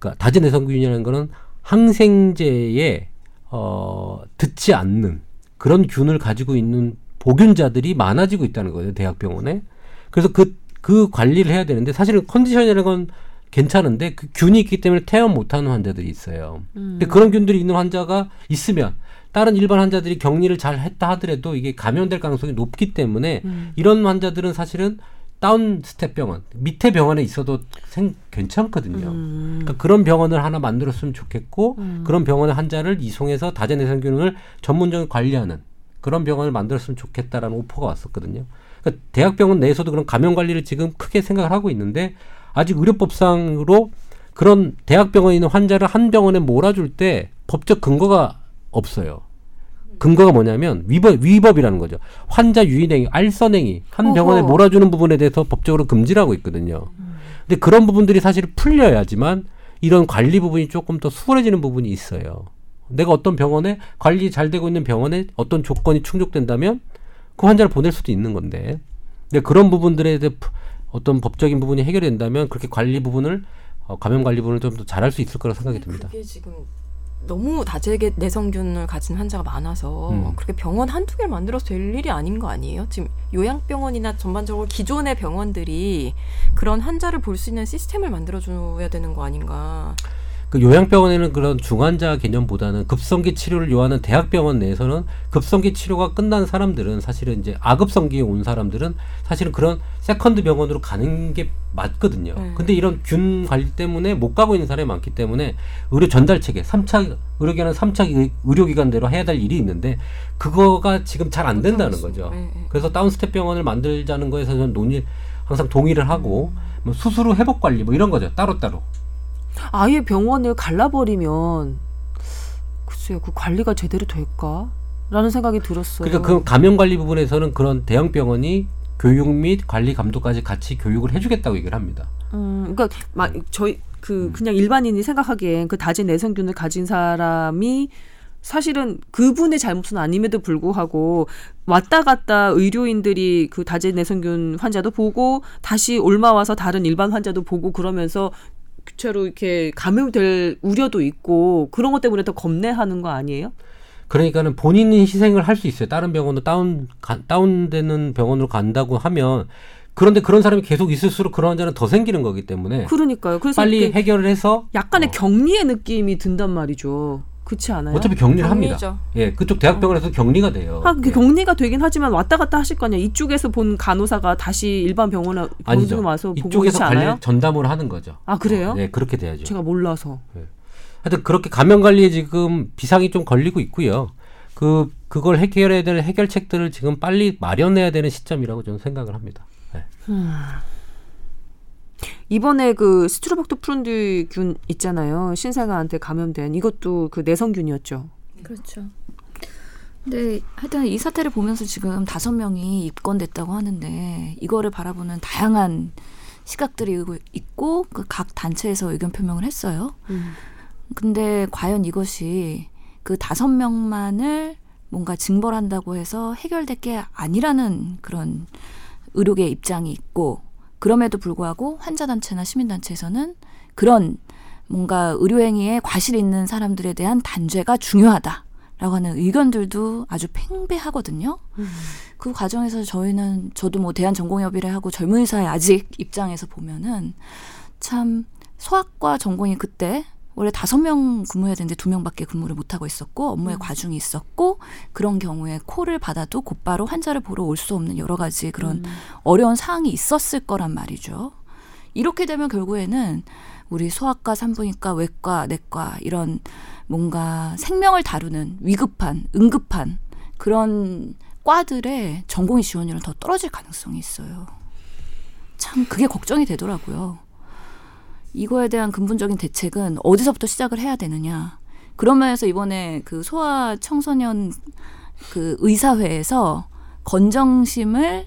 그러니까 다제 내성균이라는 거는 항생제에 어 듣지 않는 그런 균을 가지고 있는 보균자들이 많아지고 있다는 거예요. 대학병원에. 그래서 그, 그 관리를 해야 되는데 사실은 컨디션이라는 건 괜찮은데 그 균이 있기 때문에 퇴원 못하는 환자들이 있어요. 근데 그런 균들이 있는 환자가 있으면 다른 일반 환자들이 격리를 잘 했다 하더라도 이게 감염될 가능성이 높기 때문에 이런 환자들은 사실은 down step 병원 밑에 병원에 있어도 생, 괜찮거든요. 음. 그러니까 그런 병원을 하나 만들었으면 좋겠고 그런 병원의 환자를 이송해서 다제내성균을 전문적으로 관리하는 그런 병원을 만들었으면 좋겠다라는 오퍼가 왔었거든요. 그러니까 대학병원 내에서도 그런 감염 관리를 지금 크게 생각을 하고 있는데 아직 의료법상으로 그런 대학병원에 있는 환자를 한 병원에 몰아줄 때 법적 근거가 없어요. 근거가 뭐냐면 위법 위법이라는 거죠. 환자 유인행위, 알선행위 한 병원에 어허. 몰아주는 부분에 대해서 법적으로 금지를 하고 있거든요. 근데 그런 부분들이 사실 풀려야지만 이런 관리 부분이 조금 더 수월해지는 부분이 있어요. 내가 어떤 병원에 관리 잘 되고 있는 병원에 어떤 조건이 충족된다면 그 환자를 보낼 수도 있는 건데. 근데 그런 부분들에 대해 푸- 어떤 법적인 부분이 해결된다면 그렇게 관리 부분을 어, 감염 관리 부분을 좀 더 잘할 수 있을 거라 생각이 듭니다. 그게 지금 너무 다재계 내성균을 가진 환자가 많아서 음. 그렇게 병원 한두 개를 만들어서 될 일이 아닌 거 아니에요? 지금 요양병원이나 전반적으로 기존의 병원들이 그런 환자를 볼 수 있는 시스템을 만들어줘야 되는 거 아닌가. 그 요양병원에는 그런 중환자 개념보다는 급성기 치료를 요하는 대학병원 내에서는 급성기 치료가 끝난 사람들은 사실은 이제 아급성기에 온 사람들은 사실은 그런 second 병원으로 가는 게 맞거든요. 네. 근데 이런 균 관리 때문에 못 가고 있는 사람이 많기 때문에 의료 전달 체계, 삼차 의료기관은 삼차 의료기관대로 해야 될 일이 있는데 그거가 지금 잘 안 된다는 거죠. 네, 네. 그래서 down step 병원을 만들자는 거에서 저는 논의 항상 동의를 하고 뭐 수술 후 회복 관리 뭐 이런 거죠. 따로따로. 아예 병원을 갈라버리면 글쎄요 그 관리가 제대로 될까? 라는 생각이 들었어요. 그러니까 그 감염 관리 부분에서는 그런 대형 병원이 교육 및 관리 감독까지 같이 교육을 해주겠다고 얘기를 합니다. 음, 그러니까 막 저희 그 음. 그냥 일반인이 생각하기엔 그 다진 내성균을 가진 사람이 사실은 그분의 잘못은 아님에도 불구하고 왔다 갔다 의료인들이 그 다진 내성균 환자도 보고 다시 올마 와서 다른 일반 환자도 보고 그러면서 교체로 이렇게 감염될 우려도 있고 그런 것 때문에 더 겁내하는 거 아니에요? 그러니까는 본인이 희생을 할 수 있어요. 다른 병원으로 다운 가, 다운되는 병원으로 간다고 하면 그런데 그런 사람이 계속 있을수록 그런 환자는 더 생기는 거기 때문에 그러니까요. 그래서 빨리 해결을 해서 약간의 어. 격리의 느낌이 든단 말이죠. 그렇지 않아요? 어차피 격리를 합니다. 격리죠. 예, 그쪽 대학병원에서 격리가 돼요. 아, 그 예. 격리가 되긴 하지만 왔다 갔다 하실 거 아니야. 이쪽에서 본 간호사가 다시 일반 병원에. 병원 와서 이쪽에서? 관리 전담을 하는 거죠. 아, 그래요? 어, 네, 그렇게 돼야죠. 제가 몰라서. 하여튼 그렇게 감염 관리에 지금 비상이 좀 걸리고 있고요. 그 그걸 해결해야 될 해결책들을 지금 빨리 마련해야 되는 시점이라고 저는 생각을 합니다. 네. 이번에 그 스트로박토 프룬디균 있잖아요. 신생아한테 감염된 이것도 그 내성균이었죠. 그렇죠. 근데 하여튼 이 사태를 보면서 지금 다섯 명이 입건됐다고 하는데 이거를 바라보는 다양한 시각들이 있고 그 각 단체에서 의견 표명을 했어요. 음. 근데 과연 이것이 그 다섯 명만을 뭔가 징벌한다고 해서 해결될 게 아니라는 그런 의료계 입장이 있고 그럼에도 불구하고 환자단체나 시민단체에서는 그런 뭔가 의료행위에 과실 있는 사람들에 대한 단죄가 중요하다 라고 하는 의견들도 아주 팽배하거든요. 그 과정에서 저희는 저도 뭐 대한 전공협의회 하고 젊은 의사의 아직 입장에서 보면은 참 소아과 전공이 그때 원래 다섯 명 근무해야 되는데 두 명밖에 근무를 못 하고 있었고 업무에 과중이 있었고 그런 경우에 콜을 받아도 곧바로 환자를 보러 올 수 없는 여러 가지 그런 어려운 사항이 있었을 거란 말이죠. 이렇게 되면 결국에는 우리 소아과, 산부인과, 외과, 내과 이런 뭔가 생명을 다루는 위급한, 응급한 그런 과들의 전공의 지원율은 더 떨어질 가능성이 있어요. 참 그게 걱정이 되더라고요. 이거에 대한 근본적인 대책은 어디서부터 시작을 해야 되느냐. 그런 면에서 이번에 그 소아 청소년 그 의사회에서 건정심을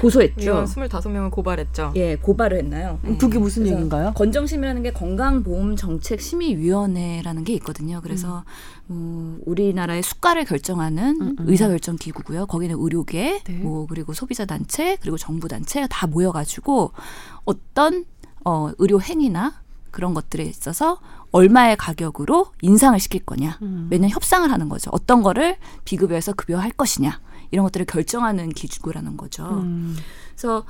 고소했죠. 이건 25명을 고발했죠. 예, 고발을 했나요? 네. 그게 무슨 얘기인가요? 건정심이라는 게 건강보험정책심의위원회라는 게 있거든요. 그래서 어, 우리나라의 수가를 결정하는 음, 음. 의사결정 기구고요. 거기는 의료계, 네. 뭐 그리고 소비자 단체, 그리고 정부 단체가 다 모여가지고 어떤 어, 의료 행위나 그런 것들에 있어서 얼마의 가격으로 인상을 시킬 거냐 음. 매년 협상을 하는 거죠. 어떤 거를 비급여해서 급여할 것이냐 이런 것들을 결정하는 기구라는 거죠. 음. 그래서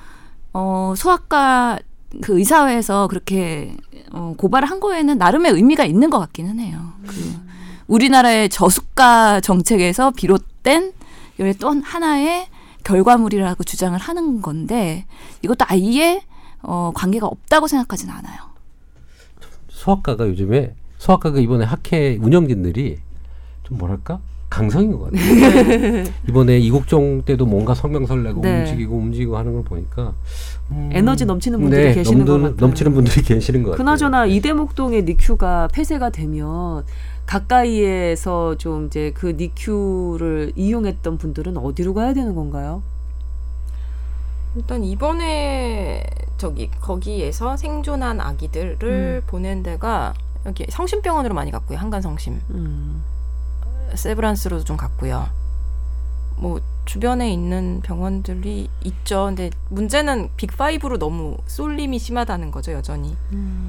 어 소아과 그 의사회에서 그렇게 어 고발을 한 거에는 나름의 의미가 있는 것 같기는 해요. 그 우리나라의 저수가 정책에서 비롯된 여기 또 하나의 결과물이라고 주장을 하는 건데 이것도 아예 어 관계가 없다고 생각하지는 않아요. 소아과가 요즘에 소아과가 이번에 학회 운영진들이 좀 뭐랄까 강성인 것 같아요. 이번에 이국종 때도 뭔가 성명설 내고 네. 움직이고 움직이고 하는 걸 보니까 음, 에너지 넘치는 분들이 네, 계시는 것 넘는- 같아요. 넘치는 분들이 계시는 것 같아요. 그나저나 이대목동의 니큐가 폐쇄가 되면 가까이에서 좀 이제 그 니큐를 이용했던 분들은 어디로 가야 되는 건가요? 일단 이번에 저기 거기에서 생존한 아기들을 보낸 데가 여기 성심병원으로 많이 갔고요. 한간 성심. 음. 세브란스로도 좀 갔고요. 뭐 주변에 있는 병원들이 있죠. 근데 문제는 빅5로 너무 쏠림이 심하다는 거죠, 여전히.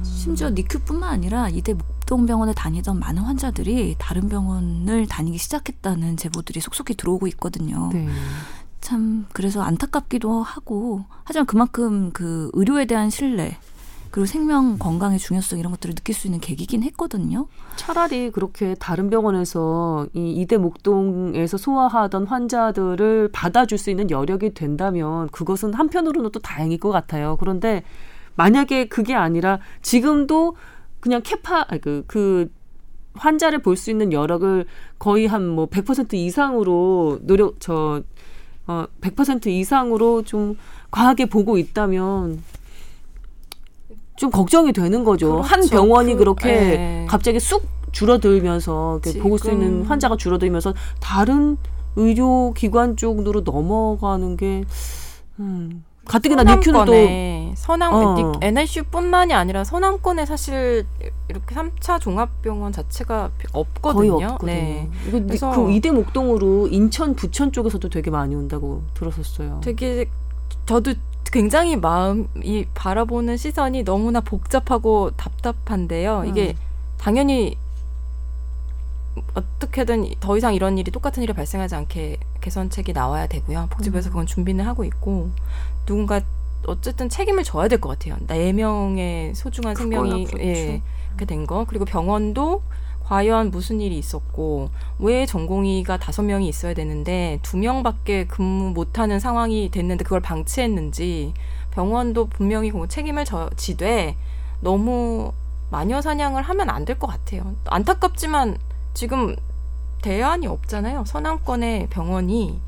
심지어 니큐뿐만 아니라 이대 목동병원에 다니던 많은 환자들이 다른 병원을 다니기 시작했다는 제보들이 속속히 들어오고 있거든요. 네. 참 그래서 안타깝기도 하고 하지만 그만큼 그 의료에 대한 신뢰 그리고 생명 건강의 중요성 이런 것들을 느낄 수 있는 계기긴 했거든요. 차라리 그렇게 다른 병원에서 이 이대 목동에서 소화하던 환자들을 받아줄 수 있는 여력이 된다면 그것은 한편으로는 또 다행일 것 같아요. 그런데 만약에 그게 아니라 지금도 그냥 캐파 아니, 그, 그 환자를 볼 수 있는 여력을 거의 한 뭐 100% 이상으로 노력 저 어, 100% 이상으로 좀 과하게 보고 있다면 좀 걱정이 되는 거죠. 한 그렇죠. 병원이 그- 그, 렇게 예. 갑자기 쑥 줄어들면서 보고 수 있는 환자가 줄어들면서 다른 의료 기관 쪽으로 넘어가는 게 음, 가뜩이나 니큐는 또 서남 어. NICU뿐만이 아니라 서남권에 사실 이렇게 3차 종합병원 자체가 없거든요. 거의 없거든요. 네. 이거 니- 그래서- 그 이대 목동으로 인천 부천 쪽에서도 되게 많이 온다고 들었었어요. 되게 저도 굉장히 마음이 바라보는 시선이 너무나 복잡하고 답답한데요. 이게 음. 당연히 어떻게든 더 이상 이런 일이 똑같은 일이 발생하지 않게 개선책이 나와야 되고요. 복지부에서 음. 그건 준비는 하고 있고 누군가 어쨌든 책임을 져야 될 것 같아요. 네 명의 소중한 생명이. 예, 이렇게 된 거. 그리고 병원도 과연 무슨 일이 있었고 왜 전공의가 다섯 명이 있어야 되는데 두 명밖에 근무 못하는 상황이 됐는데 그걸 방치했는지 병원도 분명히 그 책임을 져, 지되 너무 마녀 사냥을 하면 안 될 것 같아요. 안타깝지만 지금 대안이 없잖아요. 서남권의 병원이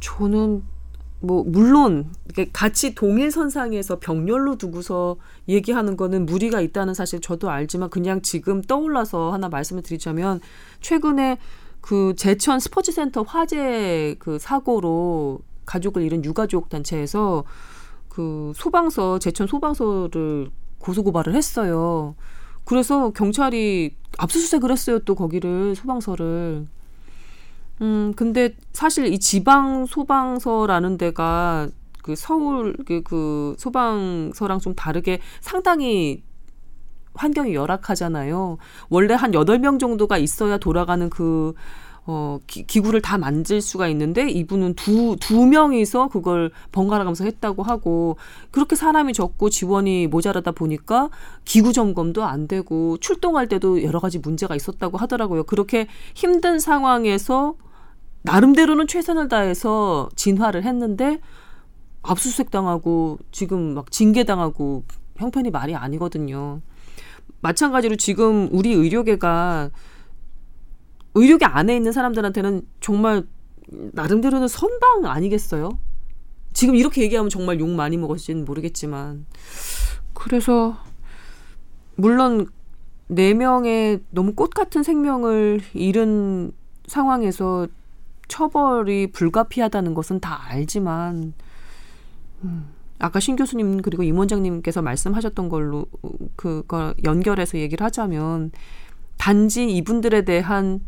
저는 뭐 물론 같이 동일 선상에서 병렬로 두고서 얘기하는 거는 무리가 있다는 사실 저도 알지만 그냥 지금 떠올라서 하나 말씀을 드리자면 최근에 그 제천 스포츠 센터 화재 그 사고로 가족을 잃은 유가족 단체에서 그 소방서 제천 소방서를 고소 고발을 했어요. 그래서 경찰이 압수수색을 했어요. 또 거기를 소방서를. 음, 근데 사실 이 지방 소방서라는 데가 그 서울 그, 그 소방서랑 좀 다르게 상당히 환경이 열악하잖아요. 원래 한 여덟 명 정도가 있어야 돌아가는 그 어, 기, 기구를 다 만질 수가 있는데 이분은 두, 두 명이서 그걸 번갈아 가면서 했다고 하고 그렇게 사람이 적고 지원이 모자라다 보니까 기구 점검도 안 되고 출동할 때도 여러 가지 문제가 있었다고 하더라고요. 그렇게 힘든 상황에서 나름대로는 최선을 다해서 진화를 했는데 압수수색 당하고 지금 막 징계 당하고 형편이 말이 아니거든요. 마찬가지로 지금 우리 의료계가 의료계 안에 있는 사람들한테는 정말 나름대로는 선방 아니겠어요? 지금 이렇게 얘기하면 정말 욕 많이 먹을지는 모르겠지만 그래서 물론 네 명의 너무 꽃 같은 생명을 잃은 상황에서 처벌이 불가피하다는 것은 다 알지만 음, 아까 신 교수님 그리고 임 원장님께서 말씀하셨던 걸로 그거 연결해서 얘기를 하자면 단지 이분들에 대한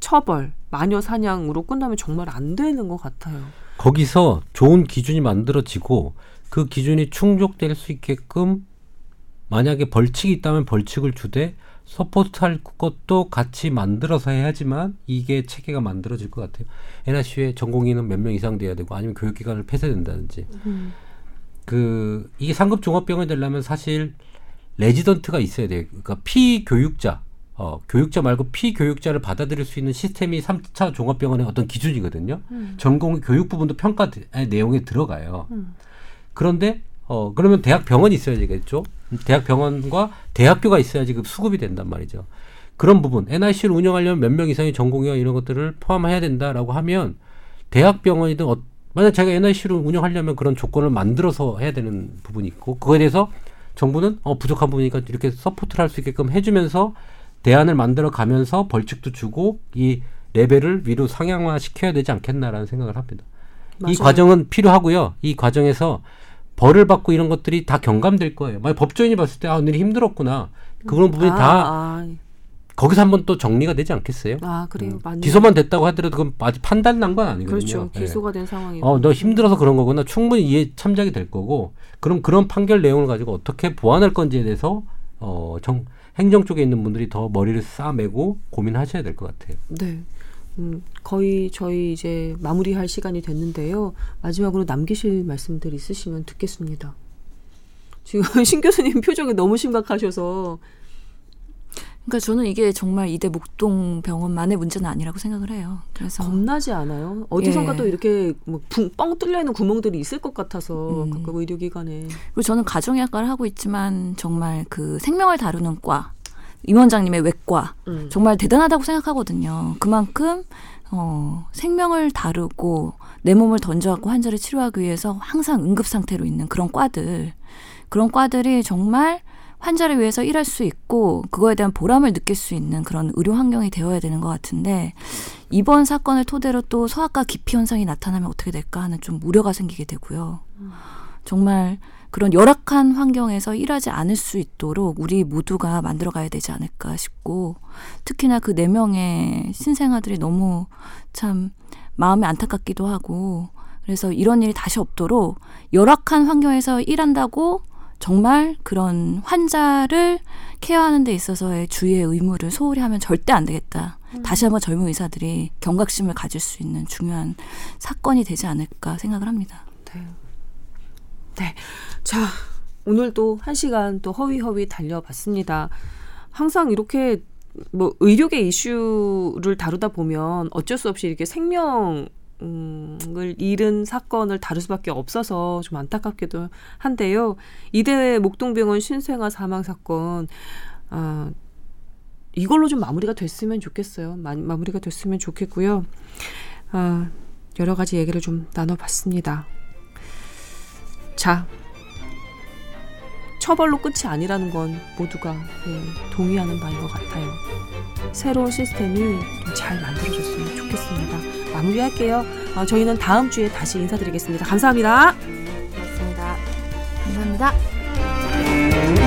처벌 마녀 사냥으로 끝나면 정말 안 되는 것 같아요. 거기서 좋은 기준이 만들어지고 그 기준이 충족될 수 있게끔 만약에 벌칙이 있다면 벌칙을 주되 서포트할 것도 같이 만들어서 해야지만 이게 체계가 만들어질 것 같아요. NRC에 전공의는 몇명 이상 돼야 되고 아니면 교육기관을 폐쇄된다든지 그 이게 상급 종합병원이 되려면 사실 레지던트가 있어야 돼요. 그러니까 피교육자 어, 교육자 말고 피교육자를 받아들일 수 있는 시스템이 3차 종합병원의 어떤 기준이거든요. 전공 교육 부분도 평가 대- 내용에 들어가요. 그런데 어 그러면 대학 병원이 있어야 되겠죠. 대학 병원과 대학교가 있어야지 그 수급이 된단 말이죠. 그런 부분 NICU를 운영하려면 몇 명 이상의 전공의와 이런 것들을 포함해야 된다라고 하면 대학 병원이든 어, 만약 제가 NICU를 운영하려면 그런 조건을 만들어서 해야 되는 부분이 있고 그거에 대해서 정부는 어 부족한 부분이니까 이렇게 support를 할 수 있게끔 해주면서 대안을 만들어 가면서 벌칙도 주고 이 레벨을 위로 상향화 시켜야 되지 않겠나라는 생각을 합니다. 이 맞아요. 과정은 필요하고요. 이 과정에서 벌을 받고 이런 것들이 다 경감될 거예요. 만약 법조인이 봤을 때 아, 오늘 힘들었구나. 그런 부분이 아, 다 아, 거기서 한번 또 정리가 되지 않겠어요? 아 그래요. 맞네요. 기소만 됐다고 하더라도 그건 아직 판단 난 건 아니거든요. 그렇죠. 예. 기소가 된 상황이고. 어, 너 힘들어서 그런 거구나. 충분히 이해 참작이 될 거고. 그럼 그런 판결 내용을 가지고 어떻게 보완할 건지에 대해서 어, 정, 행정 쪽에 있는 분들이 더 머리를 싸매고 고민하셔야 될 것 같아요. 네. 음, 거의 저희 이제 마무리할 시간이 됐는데요. 마지막으로 남기실 말씀들 있으시면 듣겠습니다. 지금 신 교수님 표정이 너무 심각하셔서 그러니까 저는 이게 정말 이대 목동 병원만의 문제는 아니라고 생각을 해요. 그래서 겁나지 않아요? 어디선가 예. 또 이렇게 뭐뻥 뚫려 있는 구멍들이 있을 것 같아서 음. 각각 의료기관에 그리고 저는 가정의학과를 하고 있지만 정말 그 생명을 다루는 과 임 원장님의 외과 음. 정말 대단하다고 생각하거든요. 그만큼 어, 생명을 다루고 내 몸을 던져갖고 환자를 치료하기 위해서 항상 응급 상태로 있는 그런 과들 그런 과들이 정말 환자를 위해서 일할 수 있고 그거에 대한 보람을 느낄 수 있는 그런 의료 환경이 되어야 되는 것 같은데 이번 사건을 토대로 또 소아과 기피 현상이 나타나면 어떻게 될까 하는 좀 우려가 생기게 되고요. 정말 그런 열악한 환경에서 일하지 않을 수 있도록 우리 모두가 만들어가야 되지 않을까 싶고 특히나 그 네 명의 신생아들이 너무 참 마음이 안타깝기도 하고 그래서 이런 일이 다시 없도록 열악한 환경에서 일한다고 정말 그런 환자를 케어하는 데 있어서의 주의의 의무를 소홀히 하면 절대 안 되겠다. 다시 한번 젊은 의사들이 경각심을 가질 수 있는 중요한 사건이 되지 않을까 생각을 합니다. 네. 네. 자, 오늘도 한 시간 또 허위허위 달려봤습니다. 항상 이렇게 뭐 의료계 이슈를 다루다 보면 어쩔 수 없이 이렇게 생명 을 잃은 사건을 다룰 수밖에 없어서 좀 안타깝기도 한데요. 이대 목동병원 신생아 사망 사건 아, 이걸로 좀 마무리가 됐으면 좋겠어요. 마, 마무리가 됐으면 좋겠고요. 아, 여러 가지 얘기를 좀 나눠봤습니다. 자, 처벌로 끝이 아니라는 건 모두가 예, 동의하는 바인 것 같아요. 새로운 시스템이 좀잘 만들어졌으면 좋겠습니다. 마무리할게요. 아, 저희는 다음 주에 다시 인사드리겠습니다. 감사합니다. 그렇습니다. 감사합니다.